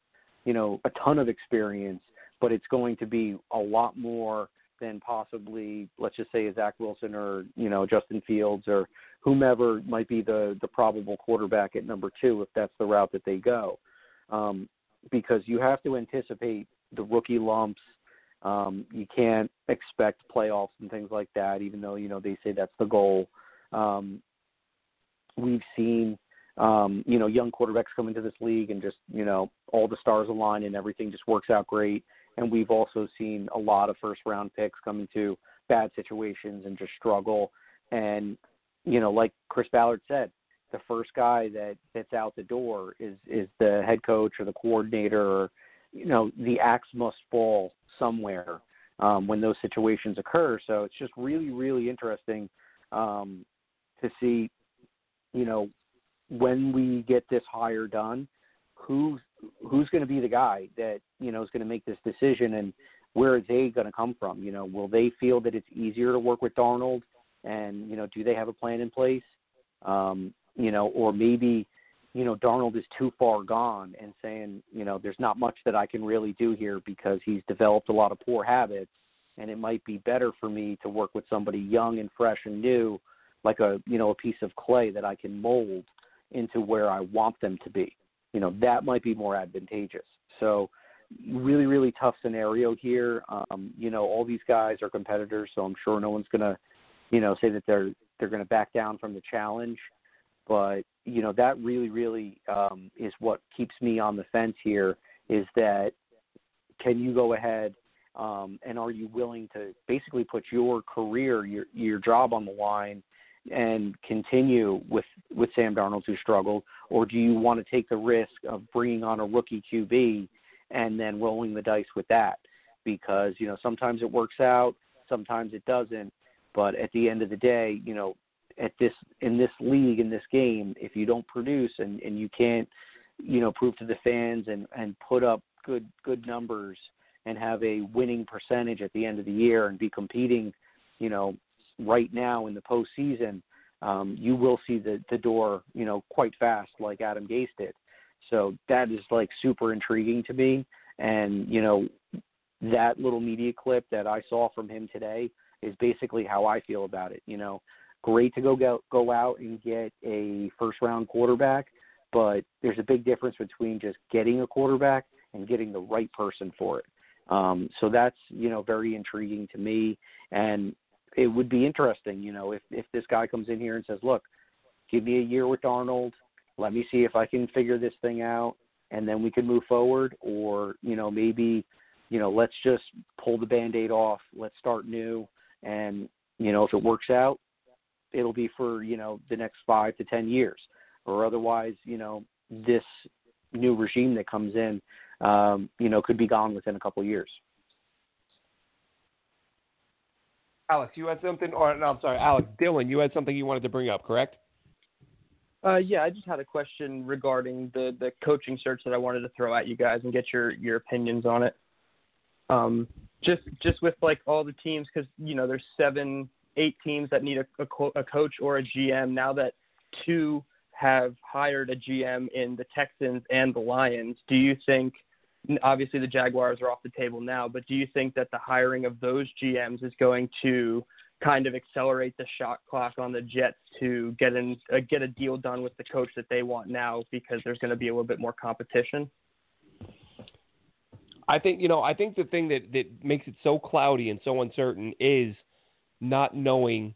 you know a ton of experience, but it's going to be a lot more than possibly, let's just say, Zach Wilson or you know Justin Fields or whomever might be the the probable quarterback at number two if that's the route that they go, um, because you have to anticipate the rookie lumps. Um, you can't expect playoffs and things like that, even though you know they say that's the goal. Um, we've seen um, you know young quarterbacks come into this league and just you know all the stars align and everything just works out great and we've also seen a lot of first round picks come into bad situations and just struggle. And you know, like Chris Ballard said, the first guy that that's out the door is is the head coach or the coordinator or you know the axe must fall somewhere um, when those situations occur. So it's just really really interesting um, to see you know when we get this hire done who's who's going to be the guy that you know is going to make this decision and where are they going to come from? You know will they feel that it's easier to work with Darnold and you know do they have a plan in place? Um you know or maybe you know Darnold is too far gone and saying you know there's not much that I can really do here because he's developed a lot of poor habits and it might be better for me to work with somebody young and fresh and new like a you know a piece of clay that I can mold into where I want them to be you know that might be more advantageous. So really really tough scenario here. Um, you know all these guys are competitors, so I'm sure no one's gonna you know say that they're they're gonna back down from the challenge. But you know that really really um, is what keeps me on the fence here. Is that can you go ahead um, and are you willing to basically put your career, your your job on the line and continue with with Sam Darnold who struggled, or do you want to take the risk of bringing on a rookie QB and then rolling the dice with that? Because you know sometimes it works out, sometimes it doesn't. But at the end of the day, you know, at this in this league in this game, if you don't produce and and you can't, you know, prove to the fans and and put up good good numbers, and have a winning percentage at the end of the year and be competing, you know, right now in the postseason, um, you will see the the door, you know, quite fast like Adam Gase did. So that is like super intriguing to me. And you know, that little media clip that I saw from him today is basically how I feel about it. You know, great to go go, go out and get a first round quarterback, but there's a big difference between just getting a quarterback and getting the right person for it. Um, so that's you know very intriguing to me, and it would be interesting, you know, if if this guy comes in here and says, "Look, give me a year with Darnold. let me see if I can figure this thing out, and then we can move forward," or you know maybe, you know, let's just pull the band-aid off, let's start new, and you know if it works out, it'll be for you know the next five to ten years, or otherwise, you know, this new regime that comes in, um, you know, could be gone within a couple of years. Alex, you had something, or no, I'm sorry, Alex, Dylan, you had something you wanted to bring up, correct? Uh, yeah, I just had a question regarding the the coaching search that I wanted to throw at you guys and get your your opinions on it. Um, just just with like all the teams, because you know there's seven, eight teams that need a, a, a coach or a GM. Now that two have hired a GM in the Texans and the Lions, do you think? Obviously, the Jaguars are off the table now, but do you think that the hiring of those GMs is going to kind of accelerate the shot clock on the Jets to get in uh, get a deal done with the coach that they want now because there's going to be a little bit more competition? I think you know. I think the thing that that makes it so cloudy and so uncertain is not knowing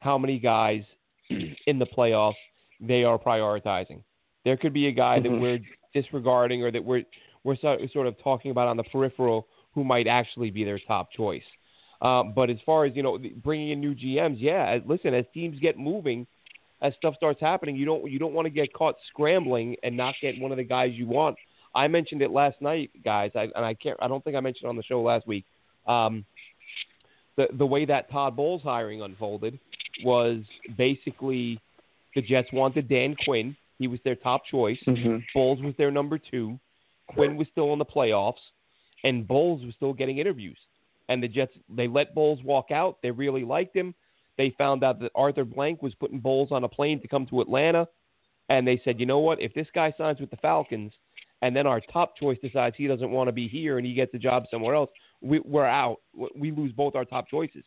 how many guys in the playoffs they are prioritizing. There could be a guy mm-hmm. that we're disregarding or that we're we're sort of talking about on the peripheral who might actually be their top choice. Uh, but as far as you know, bringing in new GMs, yeah. Listen, as teams get moving, as stuff starts happening, you don't you don't want to get caught scrambling and not get one of the guys you want. I mentioned it last night, guys, I, and I can't. I don't think I mentioned on the show last week. Um, the the way that Todd Bowles hiring unfolded was basically the Jets wanted Dan Quinn. He was their top choice. Mm-hmm. Bowles was their number two. Quinn was still in the playoffs, and Bowles was still getting interviews and the Jets they let Bowles walk out. They really liked him. They found out that Arthur Blank was putting Bowles on a plane to come to Atlanta, and they said, you know what? If this guy signs with the Falcons, and then our top choice decides he doesn't want to be here and he gets a job somewhere else, we, we're out. We lose both our top choices.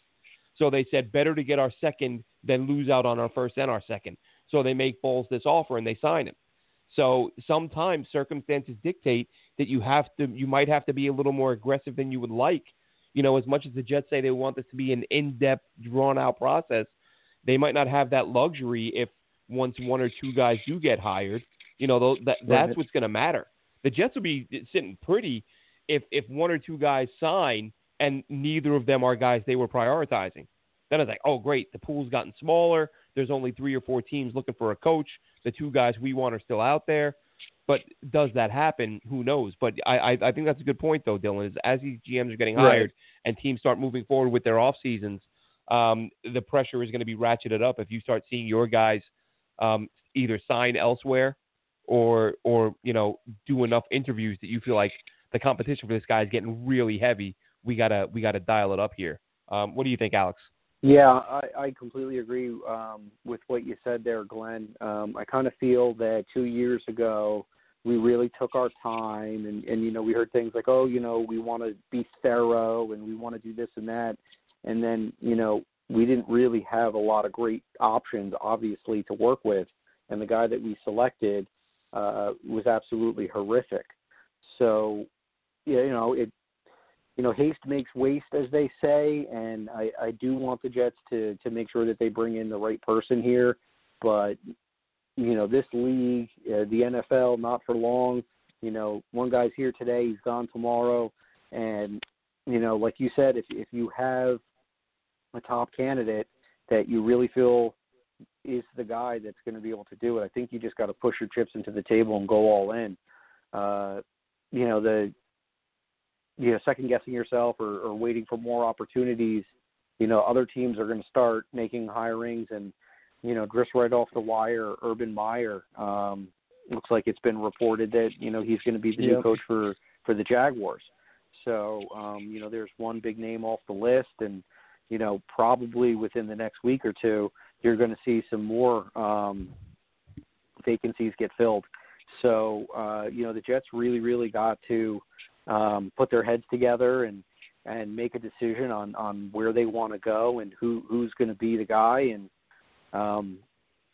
So they said better to get our second than lose out on our first and our second. So they make Bowles this offer and they sign him. So sometimes circumstances dictate that you have to, you might have to be a little more aggressive than you would like you know, as much as the Jets say they want this to be an in-depth, drawn-out process, they might not have that luxury if once one or two guys do get hired. You know, that that's what's going to matter. The Jets will be sitting pretty if if one or two guys sign and neither of them are guys they were prioritizing. Then it's like, oh great, the pool's gotten smaller. There's only three or four teams looking for a coach. The two guys we want are still out there. But does that happen? Who knows? But I, I, I think that's a good point though, Dylan. Is as these GMs are getting hired right. and teams start moving forward with their off seasons, um, the pressure is going to be ratcheted up if you start seeing your guys um, either sign elsewhere or or you know do enough interviews that you feel like the competition for this guy is getting really heavy. We gotta we gotta dial it up here. Um, what do you think, Alex? Yeah, I, I completely agree um, with what you said there, Glenn. Um, I kind of feel that two years ago we really took our time and, and you know we heard things like oh you know we want to be thorough and we want to do this and that and then you know we didn't really have a lot of great options obviously to work with and the guy that we selected uh was absolutely horrific so you know it you know haste makes waste as they say and i i do want the jets to to make sure that they bring in the right person here but you know this league, uh, the NFL, not for long. You know, one guy's here today, he's gone tomorrow, and you know, like you said, if if you have a top candidate that you really feel is the guy that's going to be able to do it, I think you just got to push your chips into the table and go all in. Uh, you know, the you know, second guessing yourself or, or waiting for more opportunities. You know, other teams are going to start making hirings and you know, just right off the wire, Urban Meyer. Um, looks like it's been reported that you know he's going to be the yep. new coach for for the Jaguars. So, um, you know, there's one big name off the list, and you know, probably within the next week or two, you're going to see some more um, vacancies get filled. So, uh, you know, the Jets really, really got to um, put their heads together and and make a decision on on where they want to go and who who's going to be the guy. And um,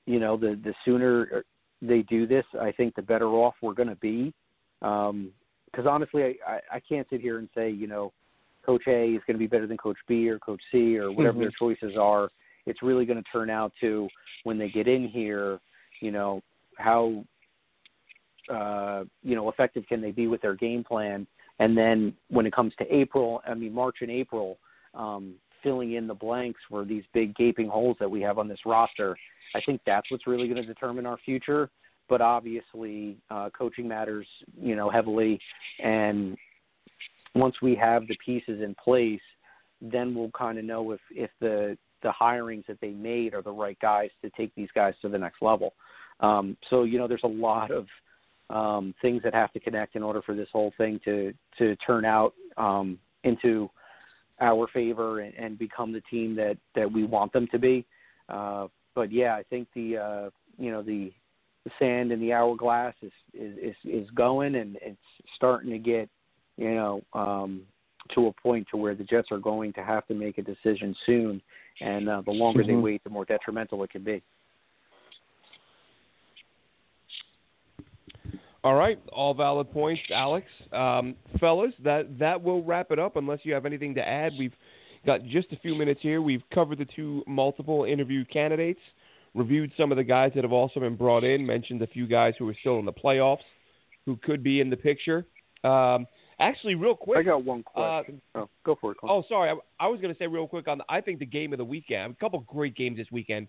you know, the the sooner they do this, I think the better off we're going to be. Because um, honestly, I, I I can't sit here and say you know, Coach A is going to be better than Coach B or Coach C or whatever mm-hmm. their choices are. It's really going to turn out to when they get in here, you know, how uh, you know effective can they be with their game plan and then when it comes to April, I mean March and April, um, filling in the blanks for these big gaping holes that we have on this roster, I think that's what's really going to determine our future. But obviously, uh, coaching matters, you know, heavily. And once we have the pieces in place, then we'll kind of know if if the the hirings that they made are the right guys to take these guys to the next level. Um, so you know, there's a lot of um, things that have to connect in order for this whole thing to to turn out um, into our favor and, and become the team that that we want them to be. Uh, but yeah, I think the uh, you know the the sand in the hourglass is is is, is going and it's starting to get you know um, to a point to where the Jets are going to have to make a decision soon, and uh, the longer mm-hmm. they wait, the more detrimental it can be. All right, all valid points, Alex. Um, fellas, that that will wrap it up. Unless you have anything to add, we've got just a few minutes here. We've covered the two multiple interview candidates, reviewed some of the guys that have also been brought in, mentioned a few guys who are still in the playoffs, who could be in the picture. Um, actually, real quick, I got one uh, question. Uh, oh, go for it. Colin. Oh, sorry, I, I was going to say real quick on. The, I think the game of the weekend. A couple great games this weekend,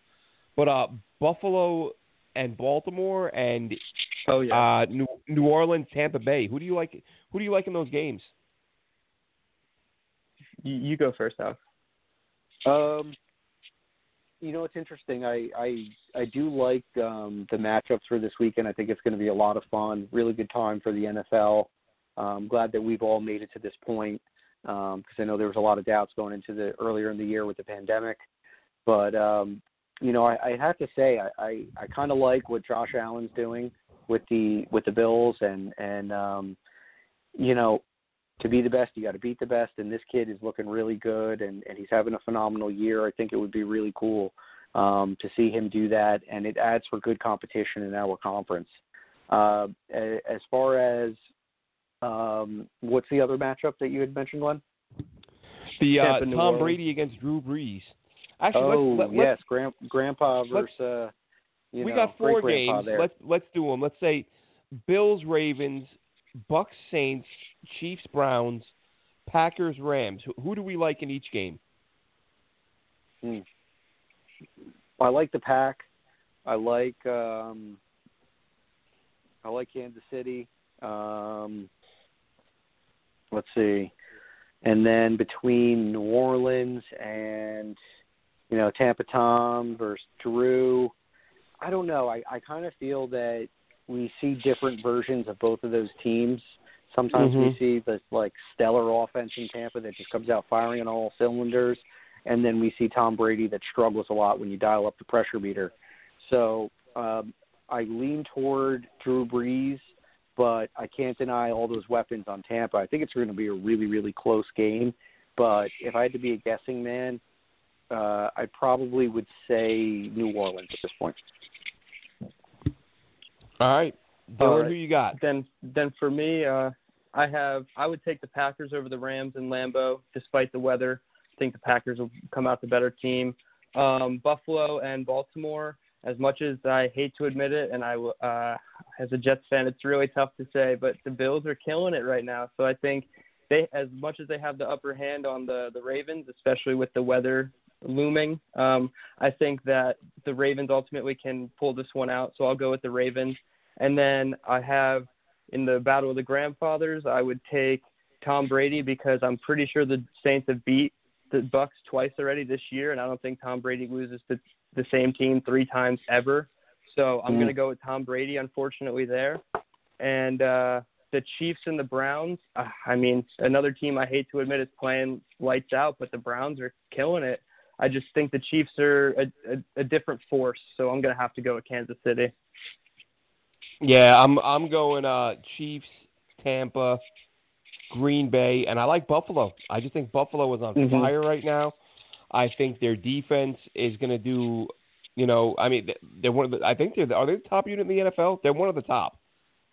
but uh, Buffalo and Baltimore and oh yeah, uh, New, New Orleans, Tampa Bay. Who do you like? Who do you like in those games? You, you go first, Alex. Um, you know it's interesting. I I I do like um, the matchups for this weekend. I think it's going to be a lot of fun. Really good time for the NFL. I'm glad that we've all made it to this point because um, I know there was a lot of doubts going into the earlier in the year with the pandemic. But um, you know, I, I have to say I, I, I kind of like what Josh Allen's doing with the with the Bills and and um, you know, to be the best you got to beat the best and this kid is looking really good and and he's having a phenomenal year. I think it would be really cool um, to see him do that and it adds for good competition in our conference. Uh, as far as um, what's the other matchup that you had mentioned, Glenn? The uh, Tom Brady against Drew Brees. Actually, oh let's, let, yes, Grand, Grandpa versus. Uh, you we know, got four games. Let's let's do them. Let's say Bills, Ravens, Bucks, Saints, Chiefs, Browns, Packers, Rams. Who, who do we like in each game? Hmm. I like the Pack. I like um, I like Kansas City. Um, let's see, and then between New Orleans and you know, Tampa Tom versus Drew. I don't know. I, I kind of feel that we see different versions of both of those teams. Sometimes mm-hmm. we see the like stellar offense in Tampa that just comes out firing on all cylinders, and then we see Tom Brady that struggles a lot when you dial up the pressure meter. So um, I lean toward Drew Brees, but I can't deny all those weapons on Tampa. I think it's going to be a really really close game. But if I had to be a guessing man, uh, I probably would say New Orleans at this point. All right, Dylan, right. who you got? Then, then for me, uh, I have I would take the Packers over the Rams in Lambeau, despite the weather. I think the Packers will come out the better team. Um, Buffalo and Baltimore. As much as I hate to admit it, and I, uh, as a Jets fan, it's really tough to say, but the Bills are killing it right now. So I think they, as much as they have the upper hand on the the Ravens, especially with the weather looming. Um, I think that the Ravens ultimately can pull this one out, so I'll go with the Ravens. And then I have in the battle of the grandfathers, I would take Tom Brady because I'm pretty sure the Saints have beat the Bucks twice already this year, and I don't think Tom Brady loses to the same team three times ever. So I'm mm. going to go with Tom Brady, unfortunately there. And uh, the Chiefs and the Browns. Uh, I mean, another team I hate to admit is playing lights out, but the Browns are killing it. I just think the Chiefs are a, a, a different force, so I'm gonna have to go with Kansas City. Yeah, I'm I'm going uh Chiefs, Tampa, Green Bay, and I like Buffalo. I just think Buffalo is on Mhm. fire right now. I think their defense is going to do, you know, I mean, they're one of the. I think they're are they the top unit in the NFL? They're one of the top.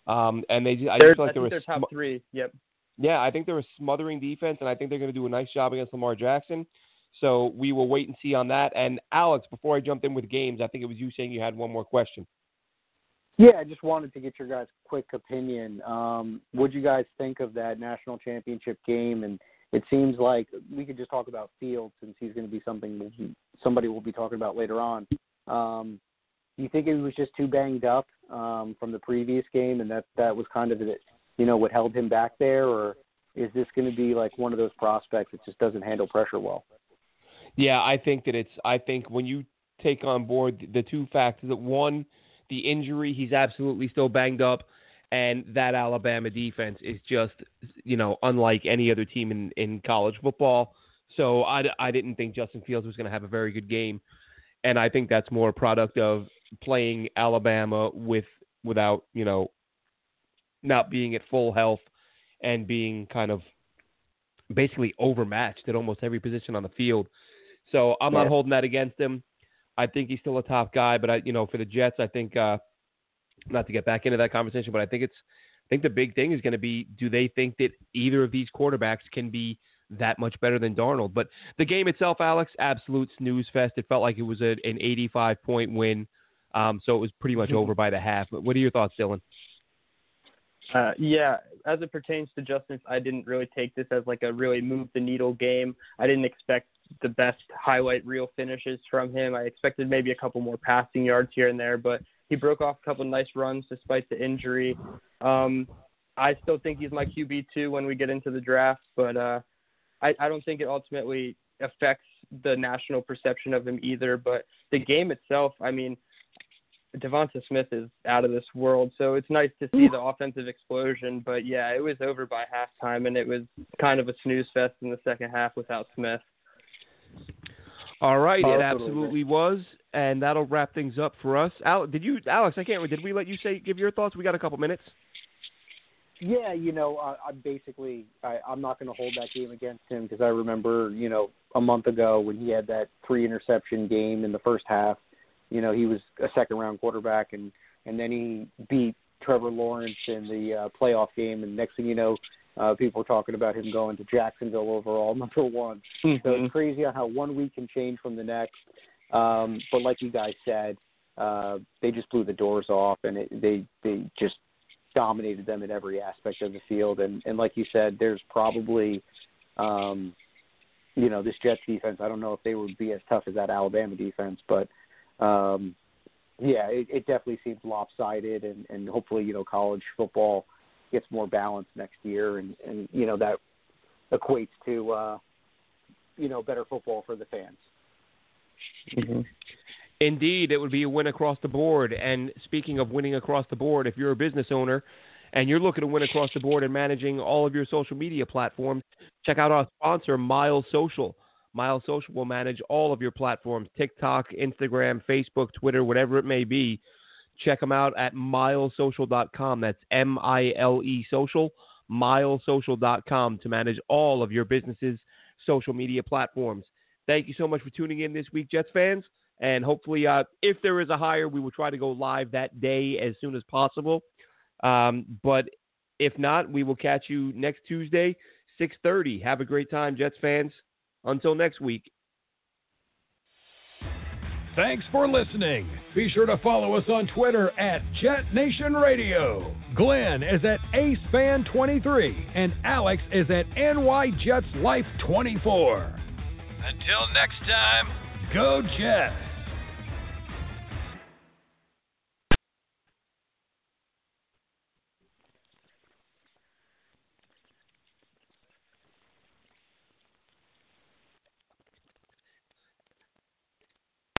Um, and they, I They're, just feel like I they're, they're top sm- three. Yep. yeah, I think they're a smothering defense, and I think they're going to do a nice job against Lamar Jackson. So we will wait and see on that. And Alex, before I jump in with games, I think it was you saying you had one more question. Yeah, I just wanted to get your guys' quick opinion. Um, what do you guys think of that national championship game? And it seems like we could just talk about Fields since he's going to be something somebody will be talking about later on. Um, do you think he was just too banged up um, from the previous game, and that that was kind of it, you know what held him back there, or is this going to be like one of those prospects that just doesn't handle pressure well? Yeah, I think that it's. I think when you take on board the two factors that one, the injury, he's absolutely still banged up, and that Alabama defense is just, you know, unlike any other team in in college football. So I, I didn't think Justin Fields was going to have a very good game, and I think that's more a product of playing Alabama with without you know not being at full health and being kind of basically overmatched at almost every position on the field. So I'm not holding that against him. I think he's still a top guy, but I, you know, for the Jets, I think uh, not to get back into that conversation, but I think it's, I think the big thing is going to be, do they think that either of these quarterbacks can be that much better than Darnold? But the game itself, Alex, absolute snooze fest. It felt like it was a, an 85 point win, um, so it was pretty much over by the half. But what are your thoughts, Dylan? Uh, yeah, as it pertains to Justin, I didn't really take this as like a really move the needle game. I didn't expect the best highlight reel finishes from him. I expected maybe a couple more passing yards here and there, but he broke off a couple nice runs despite the injury. Um, I still think he's my QB two when we get into the draft, but uh, I, I don't think it ultimately affects the national perception of him either. But the game itself, I mean, Devonta Smith is out of this world, so it's nice to see the offensive explosion. But yeah, it was over by halftime, and it was kind of a snooze fest in the second half without Smith. All right, it absolutely was, and that'll wrap things up for us. Al, did you, Alex? I can't. Did we let you say give your thoughts? We got a couple minutes. Yeah, you know, I, I basically I, I'm not going to hold that game against him because I remember, you know, a month ago when he had that three interception game in the first half. You know, he was a second round quarterback, and and then he beat Trevor Lawrence in the uh, playoff game, and next thing you know, uh, people were talking about him going to Jacksonville overall number one. So Mhm. it's crazy on how one week can change from the next. Um, but like you guys said, uh, they just blew the doors off, and it, they they just dominated them in every aspect of the field. And and like you said, there's probably, um, you know, this Jets defense. I don't know if they would be as tough as that Alabama defense, but um, yeah, it, it definitely seems lopsided. And and hopefully, you know, college football gets more balanced next year, and and you know that equates to uh, you know better football for the fans. Mhm. Indeed, it would be a win across the board. And speaking of winning across the board, if you're a business owner and you're looking to win across the board and managing all of your social media platforms, check out our sponsor, Mile Social. Mile Social will manage all of your platforms TikTok, Instagram, Facebook, Twitter, whatever it may be. Check them out at milesocial.com. That's M I L E social, milesocial.com to manage all of your business's social media platforms. Thank you so much for tuning in this week, Jets fans. And hopefully, uh, if there is a hire, we will try to go live that day as soon as possible. Um, but if not, we will catch you next Tuesday, 6:30. Have a great time, Jets fans. Until next week. Thanks for listening. Be sure to follow us on Twitter at Jet Nation Radio. Glenn is at AceFan23 and Alex is at NYJetsLife24. Until next time. Go Jets!